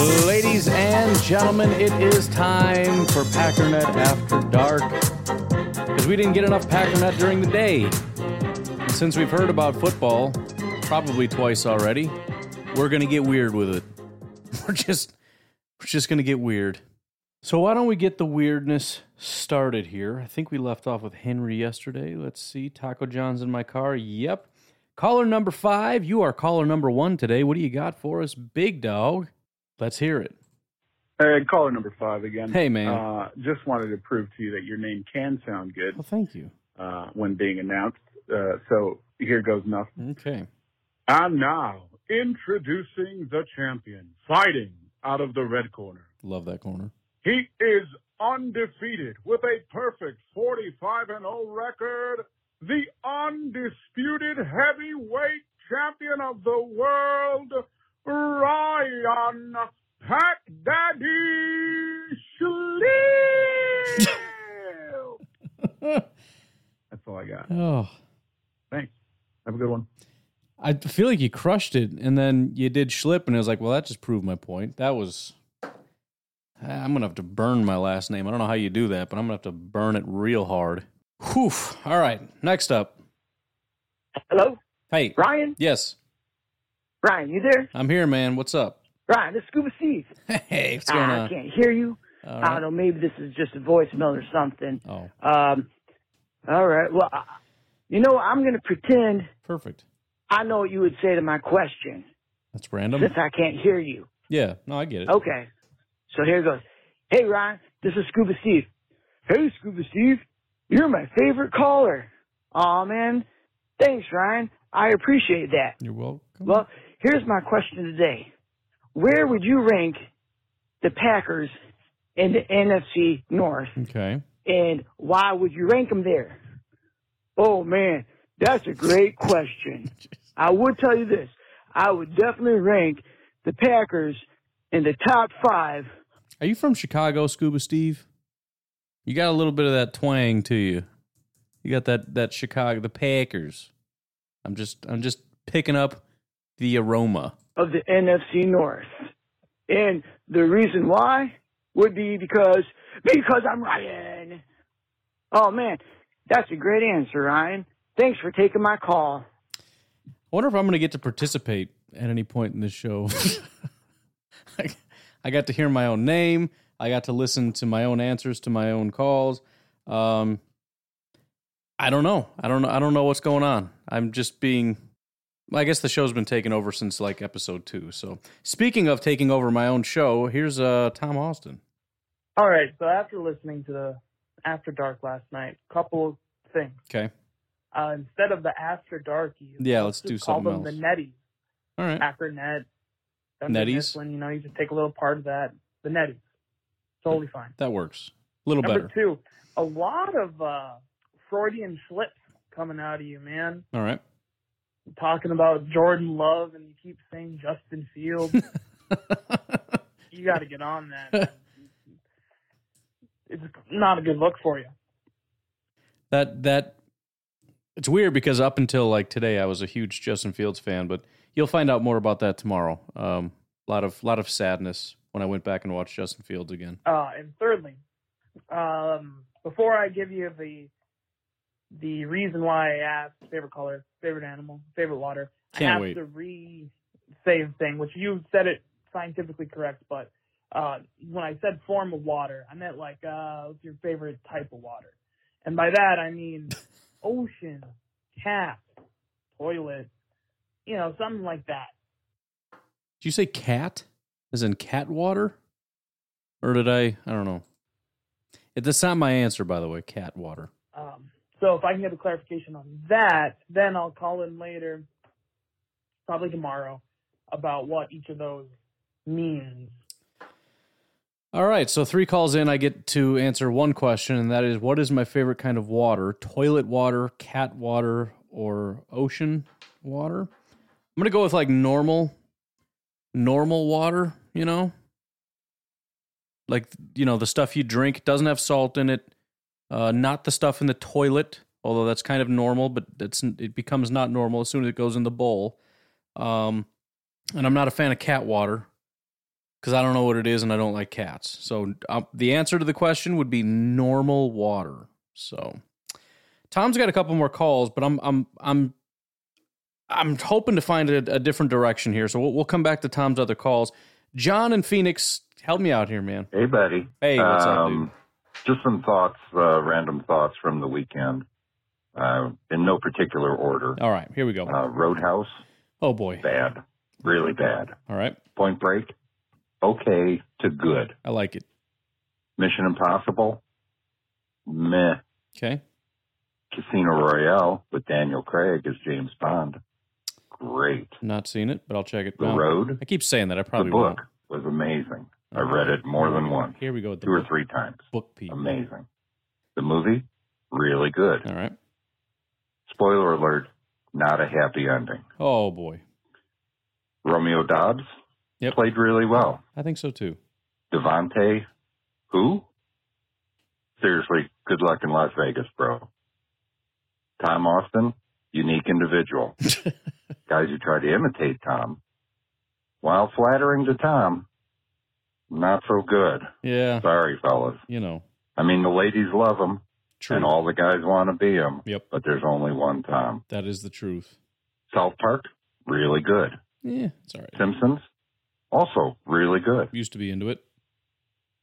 Ladies and gentlemen, it is time for Packernet After Dark. Because we didn't get enough Packernet during the day. And since we've heard about football, probably twice already, we're gonna get weird with it. We're just we're just gonna get weird. So why don't we get the weirdness started here? I think we left off with Henry yesterday. Let's see. Taco John's in my car. Yep. Caller number five. You are caller number one today. What do you got for us, big dog? Let's hear it. Hey, caller number five again. Hey, man. Uh, just wanted to prove to you that your name can sound good Well, thank you. uh, when being announced. Uh, so here goes nothing. Okay. And now, introducing the champion, fighting out of the red corner. Love that corner. He is undefeated with a perfect 45 and 0 record, the undisputed heavyweight champion of the world, Ryan Pack Daddy Schliel. That's all I got. Oh, Thanks. Have a good one. I feel like you crushed it, and then you did Schlip, and it was like, well, that just proved my point. That was. Ah, I'm gonna have to burn my last name. I don't know how you do that, but I'm gonna have to burn it real hard. Whew. All right. Next up. Hello, Hey. Ryan. Yes, Ryan, you there? I'm here, man. What's up? Ryan, this is Scuba Steve. Hey, what's going I on? can't hear you. All I don't know. Maybe this is just a voicemail or something. Oh, Um. All right. Well, I, you know, I'm going to pretend perfect. I know what you would say to my question That's random. since I can't hear you. Yeah. No, I get it. Okay. So here goes. Hey, Ryan, this is Scuba Steve. Hey, Scuba Steve, you're my favorite caller. Aw, man. Thanks, Ryan. I appreciate that. You're welcome. Well, here's my question today. Where would you rank the Packers in the NFC North, okay. and why would you rank them there? Oh, man, that's a great question. I would tell you this. I would definitely rank the Packers in the top five. Are you from Chicago, Scuba Steve? You got a little bit of that twang to you. You got that that Chicago, the Packers. I'm just I'm just picking up the aroma. of the NFC North. And the reason why would be because because I'm Ryan. Oh man, that's a great answer, Ryan. Thanks for taking my call. I wonder if I'm going to get to participate at any point in this show. I- I got to hear my own name. I got to listen to my own answers to my own calls. Um, I don't know. I don't know. I don't know what's going on. I'm just being. I guess the show's been taken over since like episode two. So speaking of taking over my own show, here's uh, Tom Austin. All right. So after listening to the After Dark last night, couple of things. Okay. Uh, instead of the After Darkies, Yeah, let's do call something them else. the Netties. All right. After Net. Netties? Mifflin, you know, you just take a little part of that. The Netties. Totally fine. That works. A little Number better. two, a lot of uh, Freudian slips coming out of you, man. All right. Talking about Jordan Love, and you keep saying Justin Fields. you got to get on that. it's not a good look for you. that that it's weird because up until like today I was a huge Justin Fields fan, but you'll find out more about that tomorrow. Um, a lot of lot of sadness when I went back and watched Justin Fields again. Uh, and thirdly, um, before I give you the the reason why I asked favorite color, favorite animal, favorite water, Can't I have wait. to re say the thing, which you said it scientifically correct, but uh, when I said form of water, I meant like uh, what's your favorite type of water, and by that I mean ocean, tap, toilet, you know, something like that. Did you say cat? As in cat water? Or did I? I don't know. It, that's not my answer, by the way. Cat water. Um, so if I can get a clarification on that, then I'll call in later, probably tomorrow, about what each of those means. All right, so three calls in, I get to answer one question, and that is what is my favorite kind of water? Toilet water, cat water, or ocean water? I'm going to go with like normal, normal water, you know? Like, you know, the stuff you drink doesn't have salt in it, uh, not the stuff in the toilet, although that's kind of normal, but it's, it becomes not normal as soon as it goes in the bowl. Um, and I'm not a fan of cat water because I don't know what it is and I don't like cats. So um, the answer to the question would be normal water. So Tom's got a couple more calls, but I'm I'm I'm I'm hoping to find a, a different direction here. So we'll, we'll, come back to Tom's other calls. John and Phoenix, help me out here, man. Hey, buddy. Hey, what's um, up, dude? Just some thoughts, uh, random thoughts from the weekend, uh, in no particular order. All right, here we go. Uh, Roadhouse. Oh boy, bad, really bad. All right. Point Break okay to good. I like it. Mission Impossible, meh. Okay. Casino Royale with Daniel Craig as James Bond, great. Not seen it, but I'll check it. The Road. I keep saying that. I probably the book won't. was amazing. I read it more than once. Here we go. Two book. or three times. Book people. Amazing. The movie, really good. All right. Spoiler alert, not a happy ending. Oh boy. Romeo Doubs, Yep. Played really well. I think so too. Davante, who? Seriously, good luck in Las Vegas, bro. Tom Austin, unique individual. Guys who try to imitate Tom, while flattering to Tom, not so good. Yeah. Sorry, fellas. You know. I mean, the ladies love him. True. And all the guys want to be him. Yep. But there's only one Tom. That is the truth. South Park, really good. Yeah, it's all right. Simpsons, also really good. Used to be into it.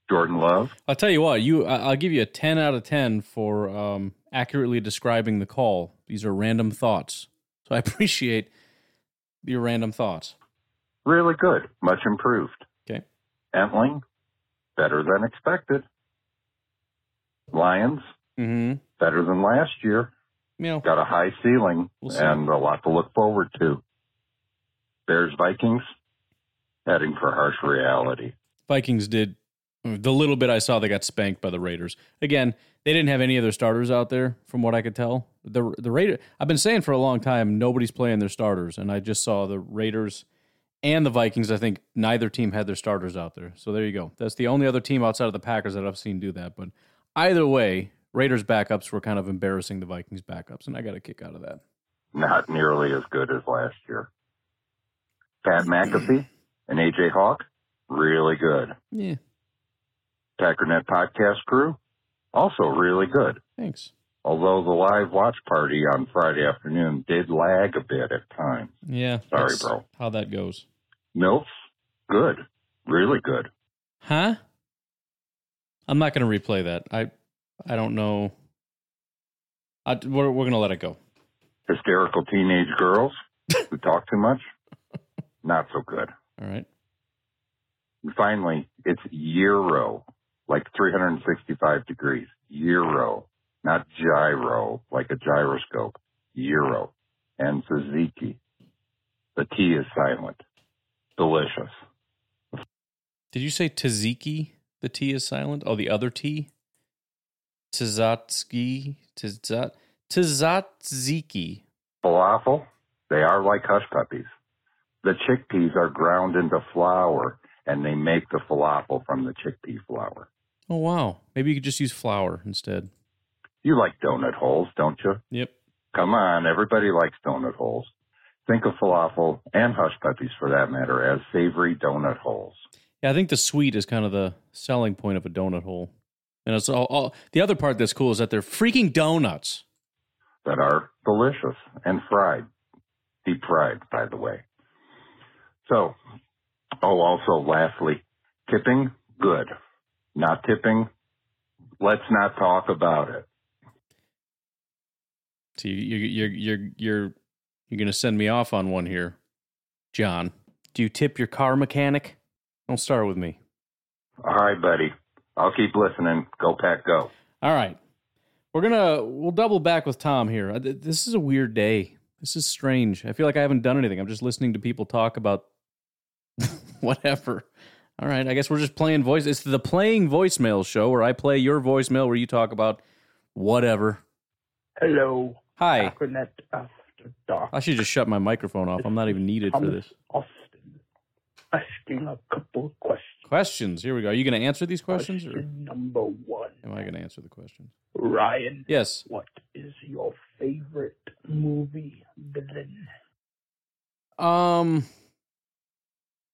Jordan Love. I'll tell you what. You, I'll give you a ten out of ten for um, accurately describing the call. These are random thoughts, so I appreciate your random thoughts. Really good. Much improved. Entling, better than expected. Lions, mm-hmm. better than last year. Know, got a high ceiling we'll and a lot to look forward to. Bears Vikings, heading for harsh reality. Vikings did the little bit I saw they got spanked by the Raiders. Again, they didn't have any of their starters out there, from what I could tell. The the Raider I've been saying for a long time nobody's playing their starters, and I just saw the Raiders and the Vikings. I think neither team had their starters out there. So there you go. That's the only other team outside of the Packers that I've seen do that. But either way, Raiders backups were kind of embarrassing the Vikings backups, and I got a kick out of that. Not nearly as good as last year. Pat McAfee and AJ Hawk, really good. Yeah. Packernet podcast crew, also really good. Thanks. Although the live watch party on Friday afternoon did lag a bit at times. Yeah. Sorry, bro. How that goes. Nope. good. Really good. Huh? I'm not going to replay that. I I don't know. I, we're we're going to let it go. Hysterical teenage girls who talk too much, not so good. All right. And finally, it's Euro, like 365 degrees. Euro, not gyro, like a gyroscope. Euro. And tzatziki. The T is silent. Delicious. Did you say tzatziki? The T is silent? Oh, the other T? Tzatziki? Tzat? Tzatziki. Falafel, they are like hush puppies. The chickpeas are ground into flour and they make the falafel from the chickpea flour. Oh, wow. Maybe you could just use flour instead. You like donut holes, don't you? Yep. Come on, everybody likes donut holes. Think of falafel and hush puppies for that matter as savory donut holes. Yeah, I think the sweet is kind of the selling point of a donut hole. And it's all, all the other part that's cool is that they're freaking donuts that are delicious and fried, deep fried, by the way. So, oh, also lastly, tipping, good. Not tipping, let's not talk about it. So you, you, you're you're you're you're going to send me off on one here, John. Do you tip your car mechanic? Don't start with me. All right, buddy. I'll keep listening. Go pack, go. All right. We're gonna we'll double back with Tom here. Uh, this is a weird day. This is strange. I feel like I haven't done anything. I'm just listening to people talk about whatever. All right, I guess we're just playing voice. It's the playing voicemail show where I play your voicemail where you talk about whatever. Hello. Hi. After Dark. I should just shut my microphone off. I'm not even needed for this. Austin. Asking a couple questions. Questions. Here we go. Are you going to answer these questions, or Question number one. am I going to answer the questions? Ryan. Yes. What is your favorite movie villain? Um,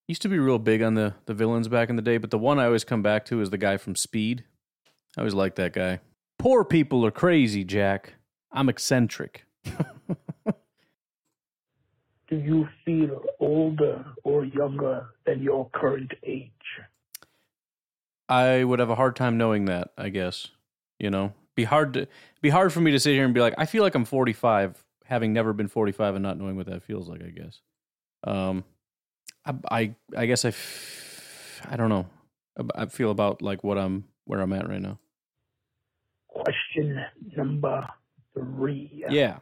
used to be real big on the the villains back in the day, but the one I always come back to is the guy from Speed. I always liked that guy. Poor people are crazy, Jack. I'm eccentric. Do you feel older or younger than your current age? I would have a hard time knowing that. I guess you know, be hard to be hard for me to sit here and be like, I feel like I'm 45, having never been 45 and not knowing what that feels like. I guess. Um, I I, I guess I, f- I don't know. I- I feel about like what I'm where I'm at right now. Question number three. Yeah.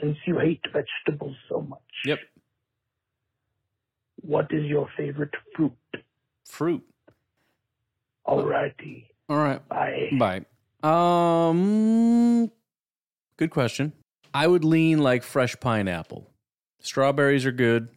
Since you hate vegetables so much, Yep. what is your favorite fruit? Fruit. Alrighty. All right. Bye. Bye. Um, good question. I would lean like fresh pineapple. Strawberries are good.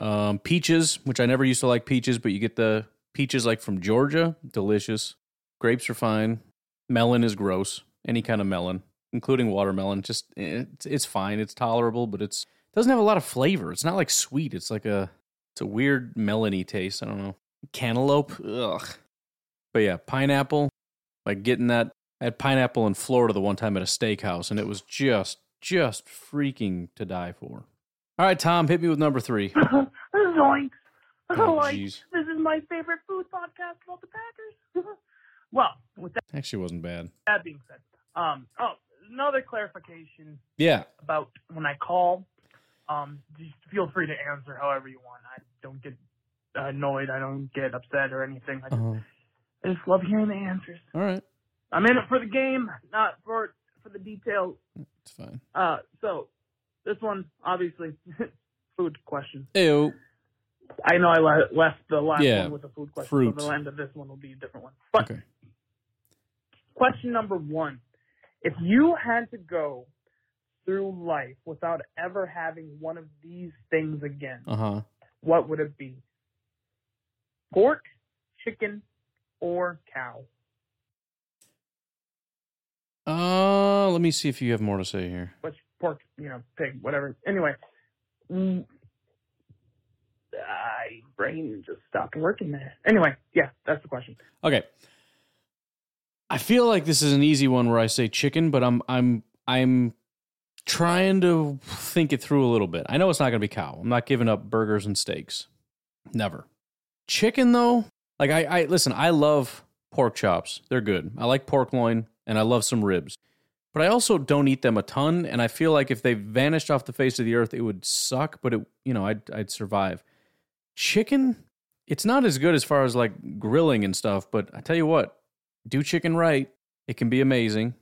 Um, peaches, which I never used to like peaches, but you get the peaches like from Georgia, delicious. Grapes are fine. Melon is gross. Any kind of melon, including watermelon, just it's, it's fine. It's tolerable, but it's doesn't have a lot of flavor. It's not like sweet. It's like a it's a weird melony taste. I don't know. Cantaloupe, ugh. But yeah, pineapple. Like getting that. I had pineapple in Florida the one time at a steakhouse, and it was just just freaking to die for. All right, Tom, hit me with number three. Zoinks. Oh, like, this is my favorite food podcast about the Packers. well, with that, Actually, wasn't bad. that being said, um, oh, another clarification Yeah. about when I call. Um, just feel free to answer however you want. I don't get annoyed. I don't get upset or anything. I just, Uh-huh. I just love hearing the answers. All right. I'm in it for the game, not for for the details. It's fine. Uh, so this one obviously food question. Ew. I know I left the last Yeah, one with a food question, fruit. so the end of this one will be a different one. But Okay. question number one: If you had to go through life without ever having one of these things again, Uh huh. what would it be? Pork, chicken, or cow? Uh, let me see if you have more to say here. Which pork, you know, pig, whatever. Anyway, mm, I brain just stopped working there. Anyway, yeah, that's the question. Okay. I feel like this is an easy one where I say chicken, but I'm I'm I'm trying to think it through a little bit. I know it's not going to be cow. I'm not giving up burgers and steaks. Never. Chicken though, like I I listen, I love pork chops. They're good. I like pork loin and I love some ribs. But I also don't eat them a ton and I feel like if they vanished off the face of the earth it would suck, but it you know, I'd I'd survive. Chicken it's not as good as far as like grilling and stuff, but I tell you what, do chicken right, it can be amazing.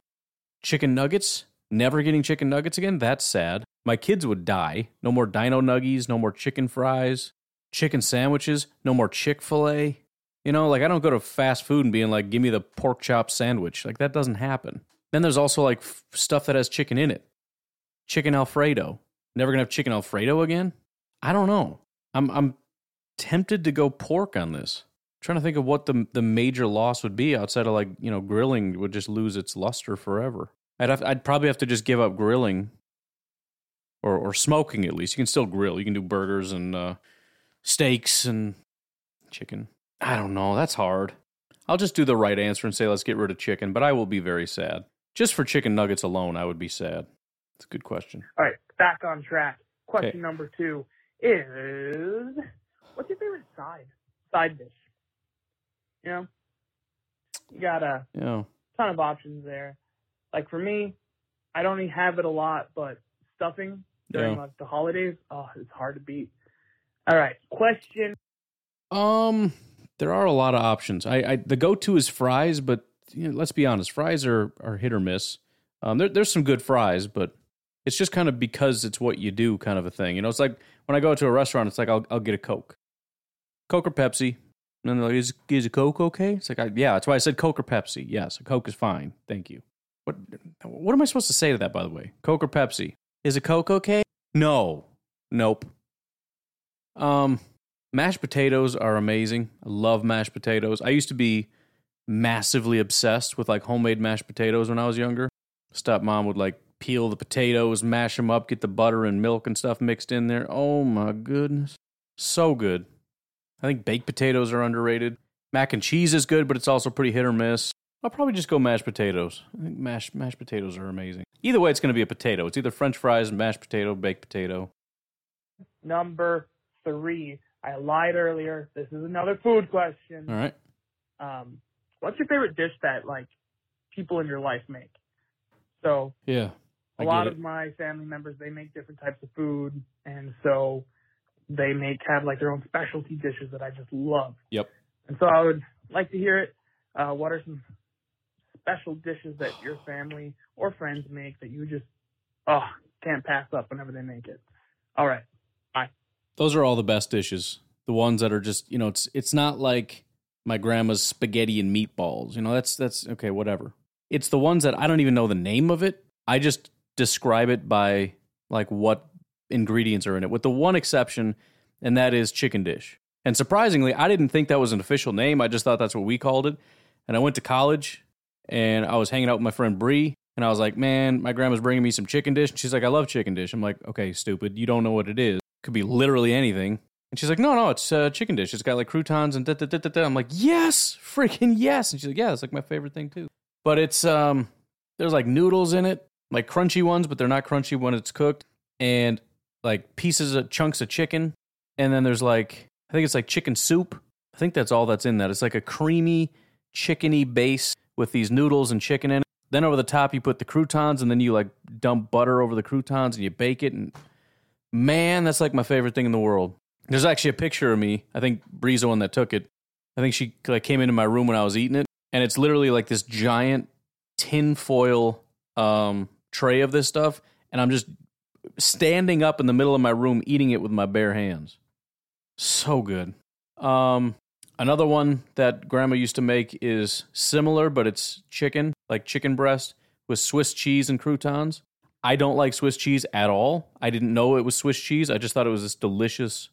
Chicken nuggets, never getting chicken nuggets again, that's sad. My kids would die. No more dino nuggies, no more chicken fries, chicken sandwiches, no more Chick fil A. You know, like I don't go to fast food and being like, give me the pork chop sandwich. Like that doesn't happen. Then there's also like f- stuff that has chicken in it. Chicken Alfredo. Never gonna have chicken Alfredo again? I don't know. I'm I'm tempted to go pork on this. Trying to think of what the the major loss would be outside of like you know grilling would just lose its luster forever. I'd have, I'd probably have to just give up grilling, or or smoking at least. You can still grill. You can do burgers and uh, steaks and chicken. I don't know. That's hard. I'll just do the right answer and say let's get rid of chicken. But I will be very sad. Just for chicken nuggets alone, I would be sad. It's a good question. All right, back on track. Question Okay. number two is what's your favorite side side dish? You know, you got a Yeah. ton of options there. Like for me, I don't even have it a lot, but stuffing during Yeah. like the holidays, oh, it's hard to beat. All right, question. Um, there are a lot of options. I, I the go to is fries, but you know, let's be honest, fries are are hit or miss. Um, there, there's some good fries, but it's just kind of because it's what you do, kind of a thing. You know, it's like when I go to a restaurant, it's like I'll I'll get a Coke, Coke or Pepsi. And they're like, is, is a Coke okay? It's like, I, yeah, that's why I said Coke or Pepsi. Yes, a Coke is fine. Thank you. What, what am I supposed to say to that, by the way? Coke or Pepsi? Is a Coke okay? No. Nope. Um, mashed potatoes are amazing. I love mashed potatoes. I used to be massively obsessed with like homemade mashed potatoes when I was younger. Stepmom would like peel the potatoes, mash them up, get the butter and milk and stuff mixed in there. Oh my goodness. So good. I think baked potatoes are underrated. Mac and cheese is good, but it's also pretty hit or miss. I'll probably just go mashed potatoes. I think mashed mashed potatoes are amazing. Either way, it's going to be a potato. It's either French fries, mashed potato, baked potato. Number three. I lied earlier. This is another food question. All right. Um, what's your favorite dish that like people in your life make? So Yeah. a I lot get of my family members they make different types of food, and so they make have like their own specialty dishes that I just love. Yep. And so I would like to hear it. Uh, what are some special dishes that your family or friends make that you just oh can't pass up whenever they make it? All right. Bye. Those are all the best dishes. The ones that are just, you know, it's it's not like my grandma's spaghetti and meatballs. You know, that's that's okay, whatever. It's the ones that I don't even know the name of it. I just describe it by like what ingredients are in it, with the one exception, and that is chicken dish. And surprisingly, I didn't think that was an official name. I just thought that's what we called it. And I went to college and I was hanging out with my friend Bree, and I was like, "Man, my grandma's bringing me some chicken dish." And she's like, "I love chicken dish." I'm like, "Okay, stupid. You don't know what it is. Could be literally anything." And she's like, "No, no, it's uh, chicken dish. It's got like croutons and da da da da da." I'm like, "Yes, freaking yes!" And she's like, "Yeah, it's like my favorite thing too." But it's um, there's like noodles in it, like crunchy ones, but they're not crunchy when it's cooked, and like pieces of chunks of chicken, and then there's like I think it's like chicken soup. I think that's all that's in that. It's like a creamy, chickeny base with these noodles and chicken in it. Then over the top, you put the croutons, and then you like dump butter over the croutons and you bake it. And man, that's like my favorite thing in the world. There's actually a picture of me. I think Bree's the one that took it. I think she like came into my room when I was eating it, and it's literally like this giant tin foil um, tray of this stuff, and I'm just standing up in the middle of my room eating it with my bare hands. So good. Um, another one that grandma used to make is similar, but it's chicken, like chicken breast with Swiss cheese and croutons. I don't like Swiss cheese at all. I didn't know it was Swiss cheese. I just thought it was this delicious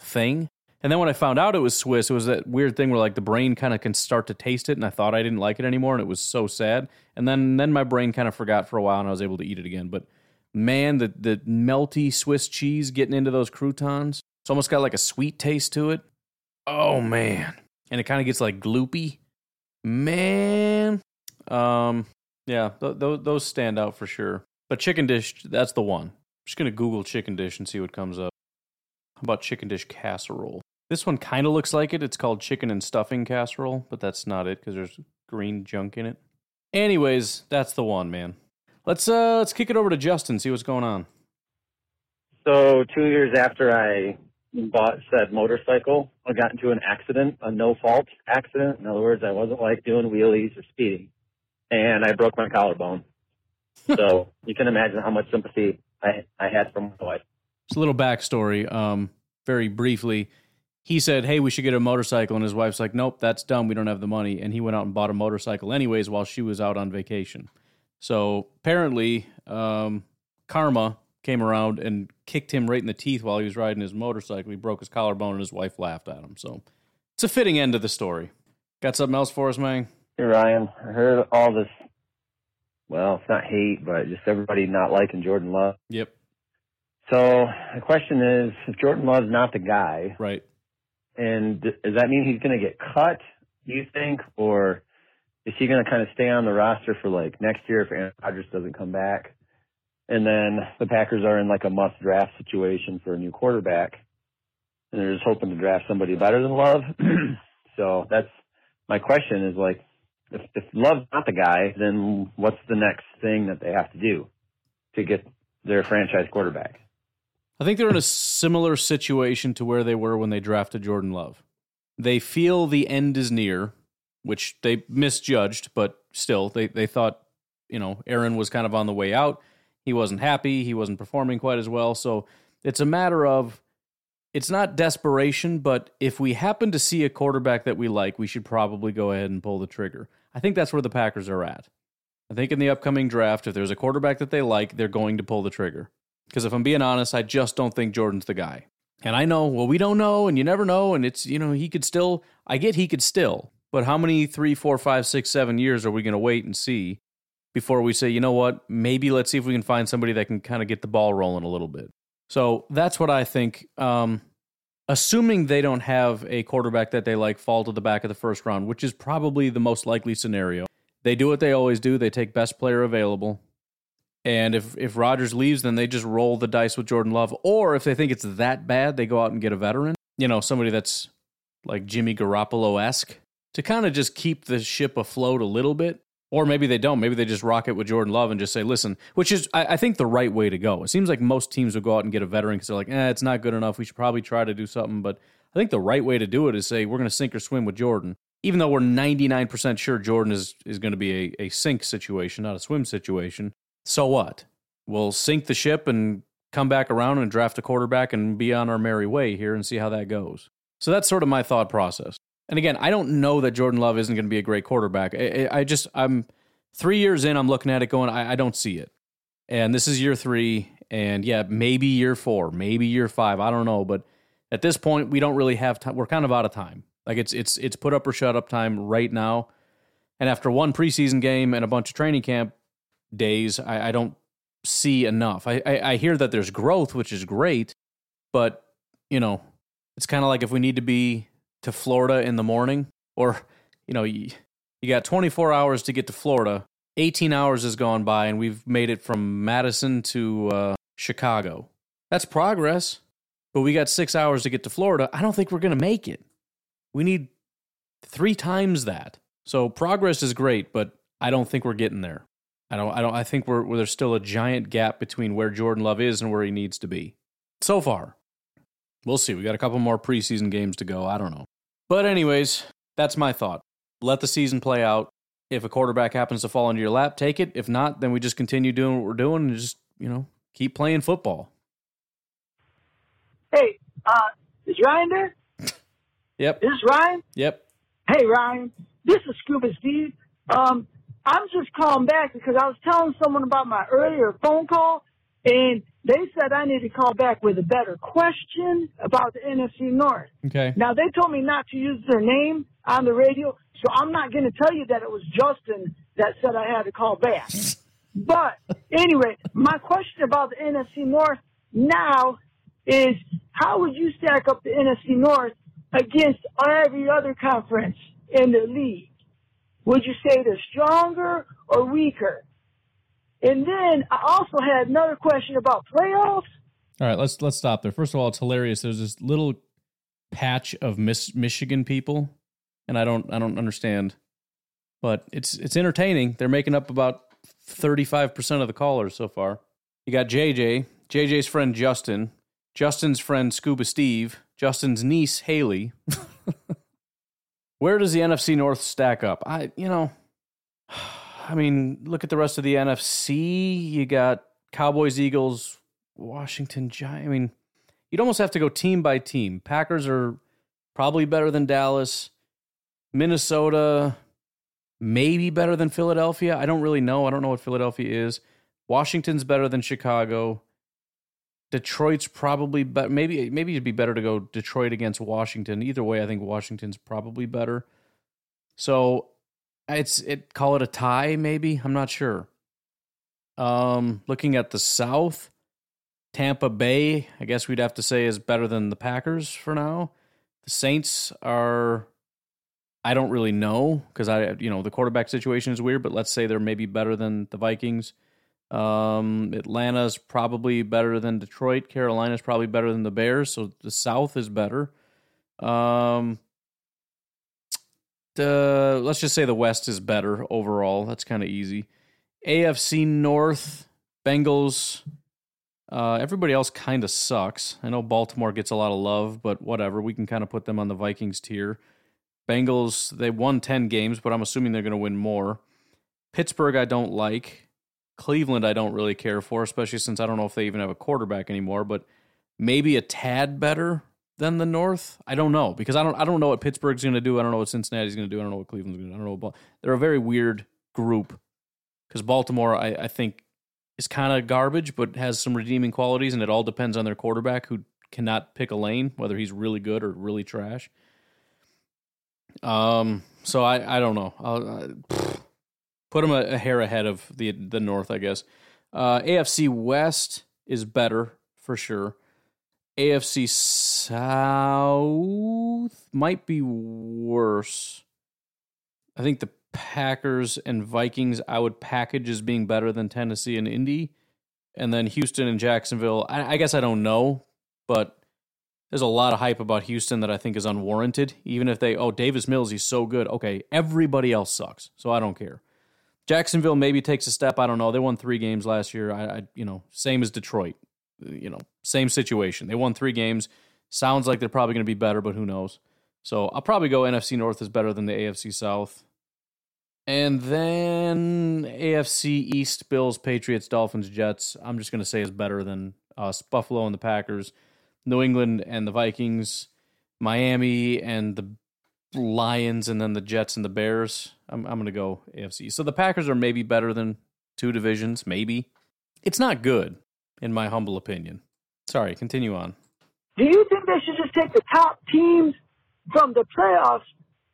thing. And then when I found out it was Swiss, it was that weird thing where like the brain kind of can start to taste it, and I thought I didn't like it anymore, and it was so sad. And then then my brain kind of forgot for a while, and I was able to eat it again. But man, the the melty Swiss cheese getting into those croutons, it's almost got like a sweet taste to it. Oh man, and it kind of gets like gloopy. Man, um, yeah, th- th- those stand out for sure. But chicken dish, that's the one. I'm just gonna Google chicken dish and see what comes up. How about chicken dish casserole? This one kind of looks like it. It's called chicken and stuffing casserole, but that's not it because there's green junk in it. Anyways, that's the one, man. Let's uh let's kick it over to Justin. See what's going on. So two years after I bought said motorcycle, I got into an accident, a no fault accident. In other words, I wasn't like doing wheelies or speeding, and I broke my collarbone. so you can imagine how much sympathy I I had from my wife. Just a little backstory. Um, very briefly, he said, "Hey, we should get a motorcycle," and his wife's like, "Nope, that's dumb. We don't have the money." And he went out and bought a motorcycle anyways while she was out on vacation. So apparently, um, karma came around and kicked him right in the teeth while he was riding his motorcycle. He broke his collarbone, and his wife laughed at him. So it's a fitting end to the story. Got something else for us, man? Hey Ryan, I heard all this. Well, it's not hate, but just everybody not liking Jordan Love. Yep. So the question is, if Jordan Love's not the guy, right? And does that mean he's going to get cut? Do you think, or is he going to kind of stay on the roster for like next year if Aaron Rodgers doesn't come back? And then the Packers are in like a must draft situation for a new quarterback, and they're just hoping to draft somebody better than Love. so that's my question: is like, if, if Love's not the guy, then what's the next thing that they have to do to get their franchise quarterback? I think they're in a similar situation to where they were when they drafted Jordan Love. They feel the end is near, which they misjudged, but still, they, they thought, you know, Aaron was kind of on the way out. He wasn't happy. He wasn't performing quite as well. So it's a matter of it's not desperation, but if we happen to see a quarterback that we like, we should probably go ahead and pull the trigger. I think that's where the Packers are at. I think in the upcoming draft, if there's a quarterback that they like, they're going to pull the trigger. Because if I'm being honest, I just don't think Jordan's the guy. And I know, well, we don't know, and you never know, and it's, you know, he could still, I get he could still, but how many three, four, five, six, seven years are we going to wait and see before we say, you know what, maybe let's see if we can find somebody that can kind of get the ball rolling a little bit? So that's what I think. Um, assuming they don't have a quarterback that they like fall to the back of the first round, which is probably the most likely scenario. They do what they always do. They take best player available. And if if Rodgers leaves, then they just roll the dice with Jordan Love. Or if they think it's that bad, they go out and get a veteran. You know, somebody that's like Jimmy Garoppolo esque to kind of just keep the ship afloat a little bit. Or maybe they don't. Maybe they just rock it with Jordan Love and just say, listen, which is, I, I think, the right way to go. It seems like most teams will go out and get a veteran because they're like, eh, it's not good enough. We should probably try to do something. But I think the right way to do it is say, we're going to sink or swim with Jordan. Even though we're 99% sure Jordan is, is going to be a, a sink situation, not a swim situation. So what? We'll sink the ship and come back around and draft a quarterback and be on our merry way here and see how that goes. So that's sort of my thought process. And again, I don't know that Jordan Love isn't going to be a great quarterback. I, I, just, I'm three years in, I'm looking at it going, I, I don't see it. And this is year three. And yeah, maybe year four, maybe year five. I don't know. But at this point, we don't really have time. We're kind of out of time. Like it's, it's, it's put up or shut up time right now. And after one preseason game and a bunch of training camp days, I, I don't see enough. I, I, I hear that there's growth, which is great. But, you know, it's kind of like if we need to be to Florida in the morning, or you know, you, you got 24 hours to get to Florida. 18 hours has gone by, and we've made it from Madison to uh, Chicago. That's progress, but we got six hours to get to Florida. I don't think we're going to make it. We need three times that. So progress is great, but I don't think we're getting there. I don't. I don't. I think we're, there's still a giant gap between where Jordan Love is and where he needs to be. So far, we'll see. We got a couple more preseason games to go. I don't know. But, anyways, that's my thought. Let the season play out. If a quarterback happens to fall into your lap, take it. If not, then we just continue doing what we're doing and just, you know, keep playing football. Hey, uh, is Ryan there? Yep. Is this Ryan? Yep. Hey, Ryan. This is Scuba Steve. Um, I'm just calling back because I was telling someone about my earlier phone call, and they said I need to call back with a better question about the NFC North. Okay. Now they told me not to use their name on the radio, so I'm not going to tell you that it was Justin that said I had to call back. but anyway, my question about the NFC North now is how would you stack up the NFC North against every other conference in the league? Would you say they're stronger or weaker? And then I also had another question about playoffs. All right, let's let's stop there. First of all, it's hilarious. There's this little patch of Miss Michigan people, and I don't I don't understand, but it's it's entertaining. They're making up about thirty five percent of the callers so far. You got JJ, JJ's friend Justin, Justin's friend Scuba Steve, Justin's niece Haley. Where does the NFC North stack up? I you know. I mean, look at the rest of the NFC. You got Cowboys, Eagles, Washington Giants. I mean, you'd almost have to go team by team. Packers are probably better than Dallas. Minnesota, maybe better than Philadelphia. I don't really know. I don't know what Philadelphia is. Washington's better than Chicago. Detroit's probably better. Maybe maybe it'd be better to go Detroit against Washington. Either way, I think Washington's probably better. So it's it call it a tie maybe? I'm not sure. Um looking at the south tampa bay i guess we'd have to say is better than the packers for now. The saints are i don't really know because i you know the quarterback situation is weird but let's say they're maybe better than the vikings. Um atlanta's probably better than detroit. Carolina's probably better than the bears so the south is better. Um uh, let's just say the West is better overall. That's kind of easy. AFC North, Bengals. Uh, everybody else kind of sucks. I know Baltimore gets a lot of love, but whatever. We can kind of put them on the Vikings tier. Bengals, they won 10 games, but I'm assuming they're going to win more. Pittsburgh, I don't like. Cleveland, I don't really care for, especially since I don't know if they even have a quarterback anymore, but maybe a tad better. Than the North? I don't know because I don't I don't know what Pittsburgh's going to do. I don't know what Cincinnati's going to do. I don't know what Cleveland's going to do. I don't know what they're a very weird group because Baltimore I, I think is kind of garbage but has some redeeming qualities and it all depends on their quarterback who cannot pick a lane whether he's really good or really trash. Um, so I I don't know. I'll, put them a, a, hair ahead of the the North, I guess. Uh, AFC West is better for sure. AFC South might be worse. I think the Packers and Vikings I would package as being better than Tennessee and Indy. And then Houston and Jacksonville, I, I guess I don't know, but there's a lot of hype about Houston that I think is unwarranted. Even if they, oh, Davis Mills, he's so good. Okay, everybody else sucks, so I don't care. Jacksonville maybe takes a step. I don't know. They won three games last year. I, I you know, same as Detroit. You know, same situation. They won three games. Sounds like they're probably going to be better, but who knows? So I'll probably go NFC North is better than the AFC South. And then AFC East, Bills, Patriots, Dolphins, Jets. I'm just going to say is better than us. Buffalo and the Packers, New England and the Vikings, Miami and the Lions, and then the Jets and the Bears. I'm, I'm going to go AFC. So the Packers are maybe better than two divisions, maybe. It's not good, in my humble opinion. Sorry, continue on. Do you think they should just take the top teams from the playoffs,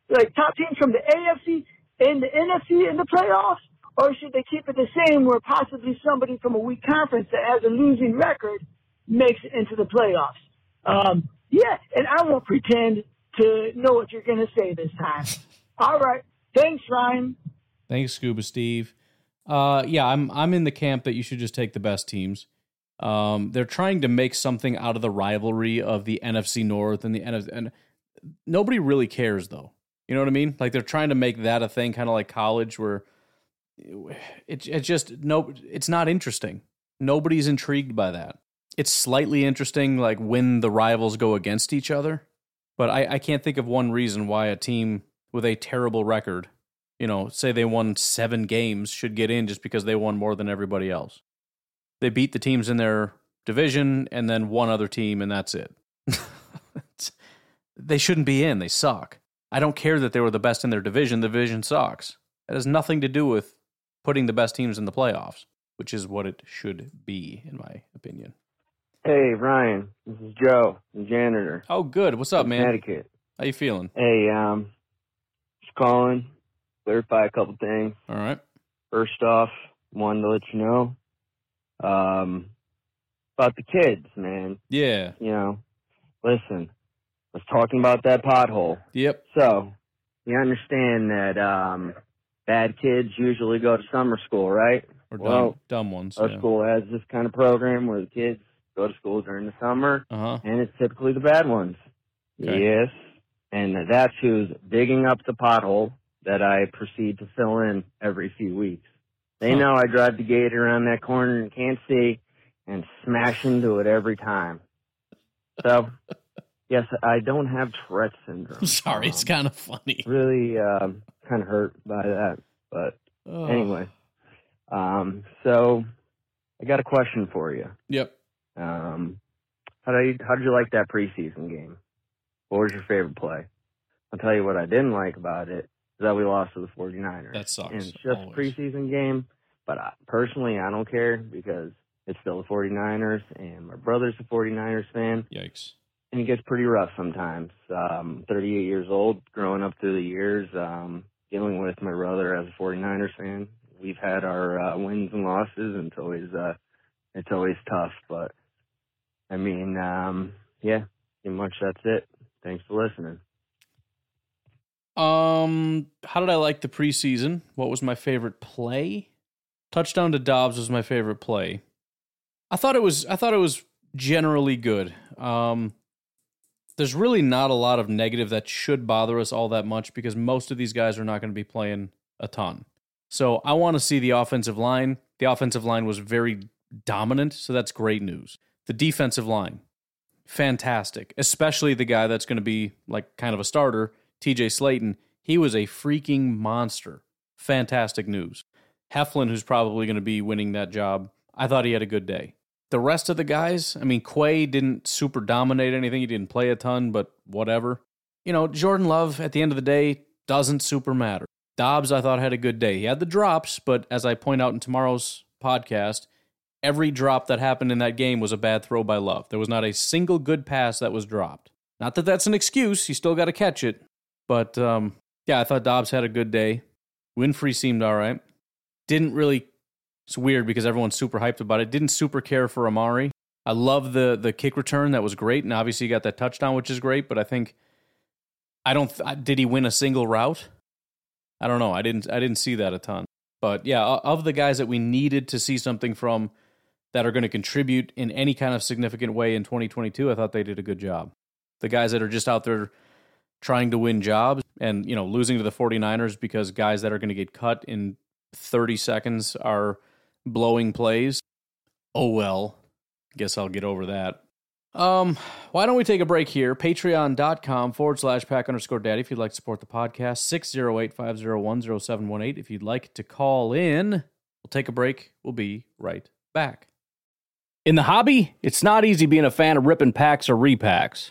like top teams from the AFC and the NFC in the playoffs, or should they keep it the same where possibly somebody from a weak conference that has a losing record makes it into the playoffs? Um, yeah, and I won't pretend to know what you're going to say this time. All right. Thanks, Ryan. Thanks, Scuba Steve. Uh, yeah, I'm I'm in the camp that you should just take the best teams. Um, they're trying to make something out of the rivalry of the NFC North and the NFC, and nobody really cares though. You know what I mean? Like they're trying to make that a thing, kind of like college, where it it just no, it's not interesting. Nobody's intrigued by that. It's slightly interesting, like when the rivals go against each other, but I, I can't think of one reason why a team with a terrible record, you know, say they won seven games, should get in just because they won more than everybody else. They beat the teams in their division and then one other team, and that's it. they shouldn't be in. They suck. I don't care that they were the best in their division. The division sucks. It has nothing to do with putting the best teams in the playoffs, which is what it should be, in my opinion. Hey, Ryan. This is Joe, the janitor. Oh, good. What's up, man? Connecticut. How you feeling? Hey, um, just calling, clarify a couple things. All right. First off, wanted to let you know, um, about the kids, man. Yeah. You know, listen, was talking about that pothole. Yep. So you understand that um, bad kids usually go to summer school, right? Or dumb, dumb ones. Our yeah. school has this kind of program where the kids go to school during the summer, uh-huh. and it's typically the bad ones. Okay. Yes, and that's who's digging up the pothole that I proceed to fill in every few weeks. They know I drive the gate around that corner and can't see, and smash into it every time. So, yes, I don't have Tourette syndrome. Sorry, it's kind of funny. Really, um, kind of hurt by that, but Oh. anyway. Um, so I got a question for you. Yep. Um, how did you, how did you like that preseason game? What was your favorite play? I'll tell you what I didn't like about it that we lost to the 49ers. That sucks, And it's just always. a preseason game, but I, personally, I don't care because it's still the 49ers, and my brother's a 49ers fan. Yikes. And it gets pretty rough sometimes. Um, 38 years old, growing up through the years, um, dealing with my brother as a 49ers fan. We've had our uh, wins and losses, and it's always uh, it's always tough. But I mean, um, yeah, pretty much that's it. Thanks for listening. Um, how did I like the preseason? What was my favorite play? Touchdown to Doubs was my favorite play. I thought it was I thought it was generally good. Um there's really not a lot of negative that should bother us all that much because most of these guys are not going to be playing a ton. So I want to see the offensive line. The offensive line was very dominant, so that's great news. The defensive line, fantastic, especially the guy that's going to be like kind of a starter, TJ Slaton. He was a freaking monster. Fantastic news. Heflin, who's probably going to be winning that job, I thought he had a good day. the rest of the guys, I mean, Quay didn't super dominate anything. He didn't play a ton, but whatever. You know, Jordan Love at the end of the day doesn't super matter. Doubs, I thought, had a good day. He had the drops, but as I point out in tomorrow's podcast, every drop that happened in that game was a bad throw by Love. There was not a single good pass that was dropped. Not that that's an excuse. You still got to catch it. But um, yeah, I thought Doubs had a good day. Winfrey seemed all right. Didn't really. It's weird because everyone's super hyped about it. Didn't super care for Amari. I love the the kick return. That was great, and obviously he got that touchdown, which is great. But I think I don't. Did he win a single route? I don't know. I didn't. I didn't see that a ton. But yeah, of the guys that we needed to see something from that are going to contribute in any kind of significant way in 2022, I thought they did a good job. The guys that are just out there trying to win jobs and, you know, losing to the 49ers because guys that are going to get cut in 30 seconds are blowing plays. Oh well. Guess I'll get over that. Um, why don't we take a break here? Patreon.com forward slash pack underscore daddy if you'd like to support the podcast. 608 501 0718 if you'd like to call in. We'll take a break. We'll be right back. In the hobby, it's not easy being a fan of ripping packs or repacks.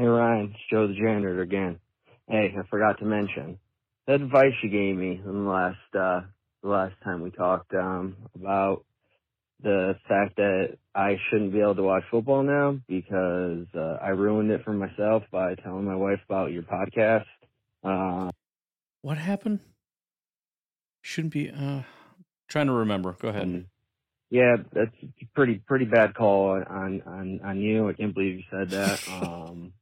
Hey Ryan, it's Joe the janitor again. Hey, I forgot to mention the advice you gave me in the last uh the last time we talked um about the fact that I shouldn't be able to watch football now because uh, I ruined it for myself by telling my wife about your podcast. Uh, what happened? Shouldn't be. Uh, trying to remember. Go ahead. Um, yeah, that's pretty pretty bad call on on on you. I can't believe you said that. um,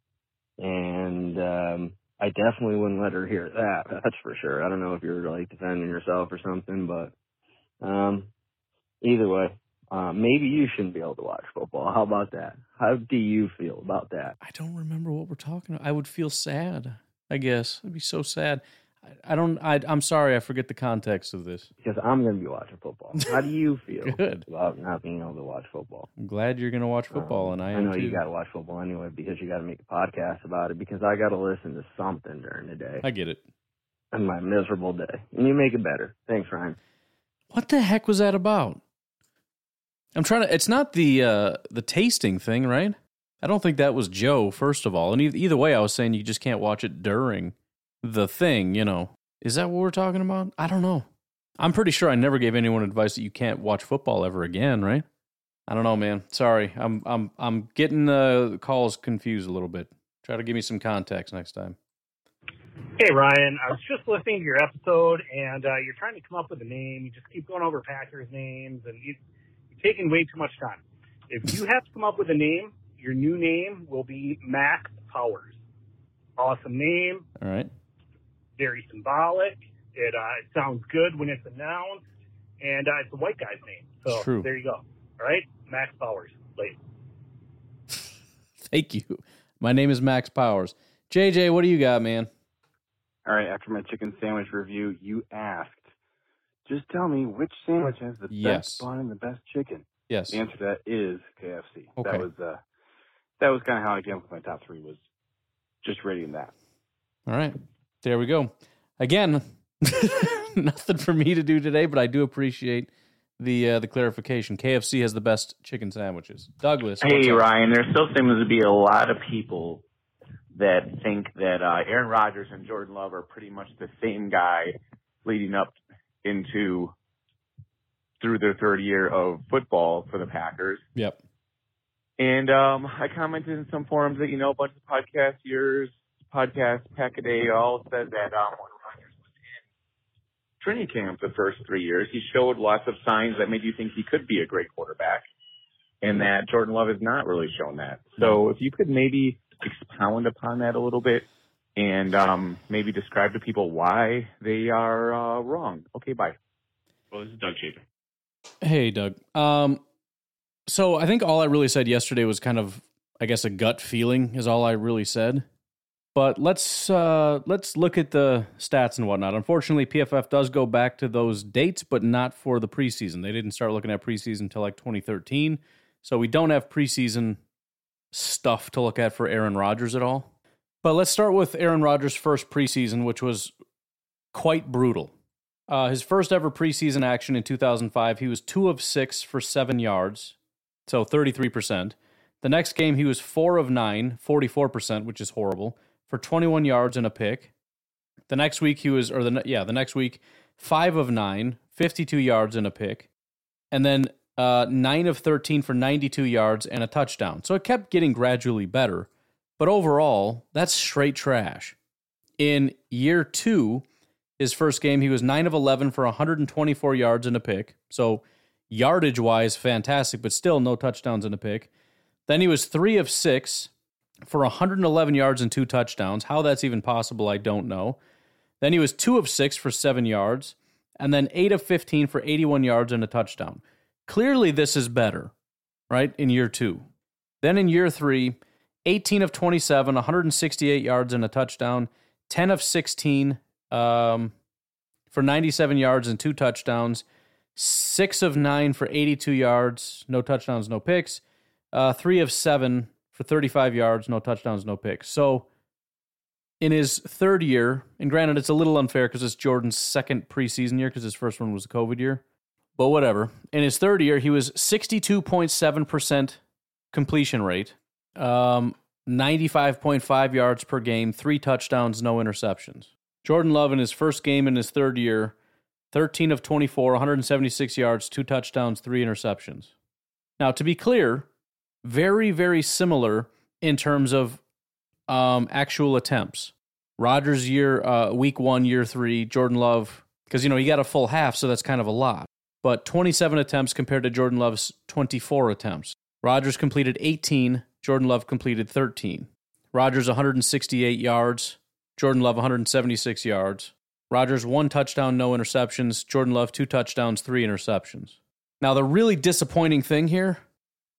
and um, I definitely wouldn't let her hear that. That's for sure. I don't know if you're like defending yourself or something, but um, either way, uh, maybe you shouldn't be able to watch football. How about that? How do you feel about that? I don't remember what we're talking about. I would feel sad. I guess I'd be so sad. I, don't. I, I'm sorry. I forget the context of this. Because I'm going to be watching football. How do you feel Good. about not being able to watch football? I'm glad you're going to watch football, and I, I am know you got to watch football anyway because you got to make a podcast about it because I got to listen to something during the day. I get it. And my miserable day. And you make it better. Thanks, Ryan. What the heck was that about? I'm trying to. It's not the uh, the tasting thing, right? I don't think that was Joe. First of all, and either way, I was saying you just can't watch it during the thing. You know, is that what we're talking about? I don't know. I'm pretty sure I never gave anyone advice that you can't watch football ever again, right? I don't know, man. Sorry, I'm I'm I'm getting the calls confused a little bit. Try to give me some context next time. Hey Ryan, I was just listening to your episode, and uh, you're trying to come up with a name. You just keep going over Packers names, and you, you're taking way too much time. If you have to come up with a name, your new name will be Max Powers. Awesome name, All right. Very symbolic. It uh, it sounds good when it's announced, and uh, it's a white guy's name. So true. there you go. All right, Max Powers. Later. Thank you. My name is Max Powers. JJ, what do you got, man? All right, after my chicken sandwich review, you asked, just tell me which sandwich has the Yes. best bun and the best chicken. Yes. The answer to that is KFC. Okay. That was uh, that was kind of how I came up with my top three. Was just rating that. All right. There we go. Again, nothing for me to do today, but I do appreciate the uh, the clarification. KFC has the best chicken sandwiches. Douglas. Hey? Ryan, there still seems to be a lot of people that think that uh, Aaron Rodgers and Jordan Love are pretty much the same guy leading up into through their third year of football for the Packers. Yep. And um, I commented in some forums that, you know, a bunch of podcast years, podcast Packaday all said that um, when Rodgers was in training camp the first three years, he showed lots of signs that made you think he could be a great quarterback. And that Jordan Love has not really shown that. So if you could maybe expound upon that a little bit and um, maybe describe to people why they are uh, wrong. Okay, bye. Well, this is Doug Chapin. Hey, Doug. Um, so I think all I really said yesterday was kind of, I guess, a gut feeling is all I really said. But let's uh, let's look at the stats and whatnot. Unfortunately, PFF does go back to those dates, but not for the preseason. They didn't start looking at preseason until like 2013, so we don't have preseason stuff to look at for Aaron Rodgers at all. But let's start with Aaron Rodgers' first preseason, which was quite brutal. Uh, his first ever preseason action in 2005, he was two of six for seven yards, so 33%. The next game, he was four of nine, 44%, which is horrible, for 21 yards and a pick. The next week, he was, or the yeah, the next week, five of nine, 52 yards and a pick, and then uh, nine of 13 for 92 yards and a touchdown. So it kept getting gradually better, but overall, that's straight trash. In year two, his first game, he was 9 of 11 for 124 yards and a pick. So, yardage wise, fantastic, but still no touchdowns and a pick. Then he was 3 of 6 for 111 yards and two touchdowns. How that's even possible, I don't know. Then he was 2 of 6 for 7 yards, and then 8 of 15 for 81 yards and a touchdown. Clearly, this is better, right? In year two. Then in year three, 18 of 27, 168 yards and a touchdown, 10 of 16, um, for 97 yards and two touchdowns. Six of nine for 82 yards, no touchdowns, no picks. Uh, three of seven for 35 yards, no touchdowns, no picks. So in his third year, and granted, it's a little unfair because it's Jordan's second preseason year because his first one was a COVID year, but whatever. In his third year, he was 62.7% completion rate, um, 95.5 yards per game, three touchdowns, no interceptions. Jordan Love in his first game in his third year, 13 of 24, 176 yards, two touchdowns, three interceptions. Now, to be clear, very, very similar in terms of um, actual attempts. Rodgers year, uh, week one, year three, Jordan Love, because, you know, he got a full half, so that's kind of a lot. But 27 attempts compared to Jordan Love's 24 attempts. Rodgers completed 18, Jordan Love completed 13. Rodgers 168 yards, Jordan Love 176 yards. Rodgers one touchdown, no interceptions. Jordan Love two touchdowns, three interceptions. Now the really disappointing thing here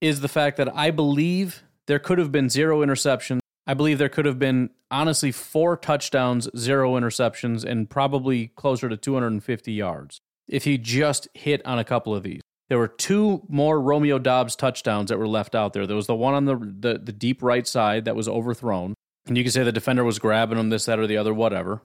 is the fact that I believe there could have been zero interceptions. I believe there could have been honestly four touchdowns, zero interceptions, and probably closer to 250 yards if he just hit on a couple of these. There were two more Romeo Doubs touchdowns that were left out there. There was the one on the, the, the deep right side that was overthrown. And you can say the defender was grabbing him, this, that, or the other, whatever.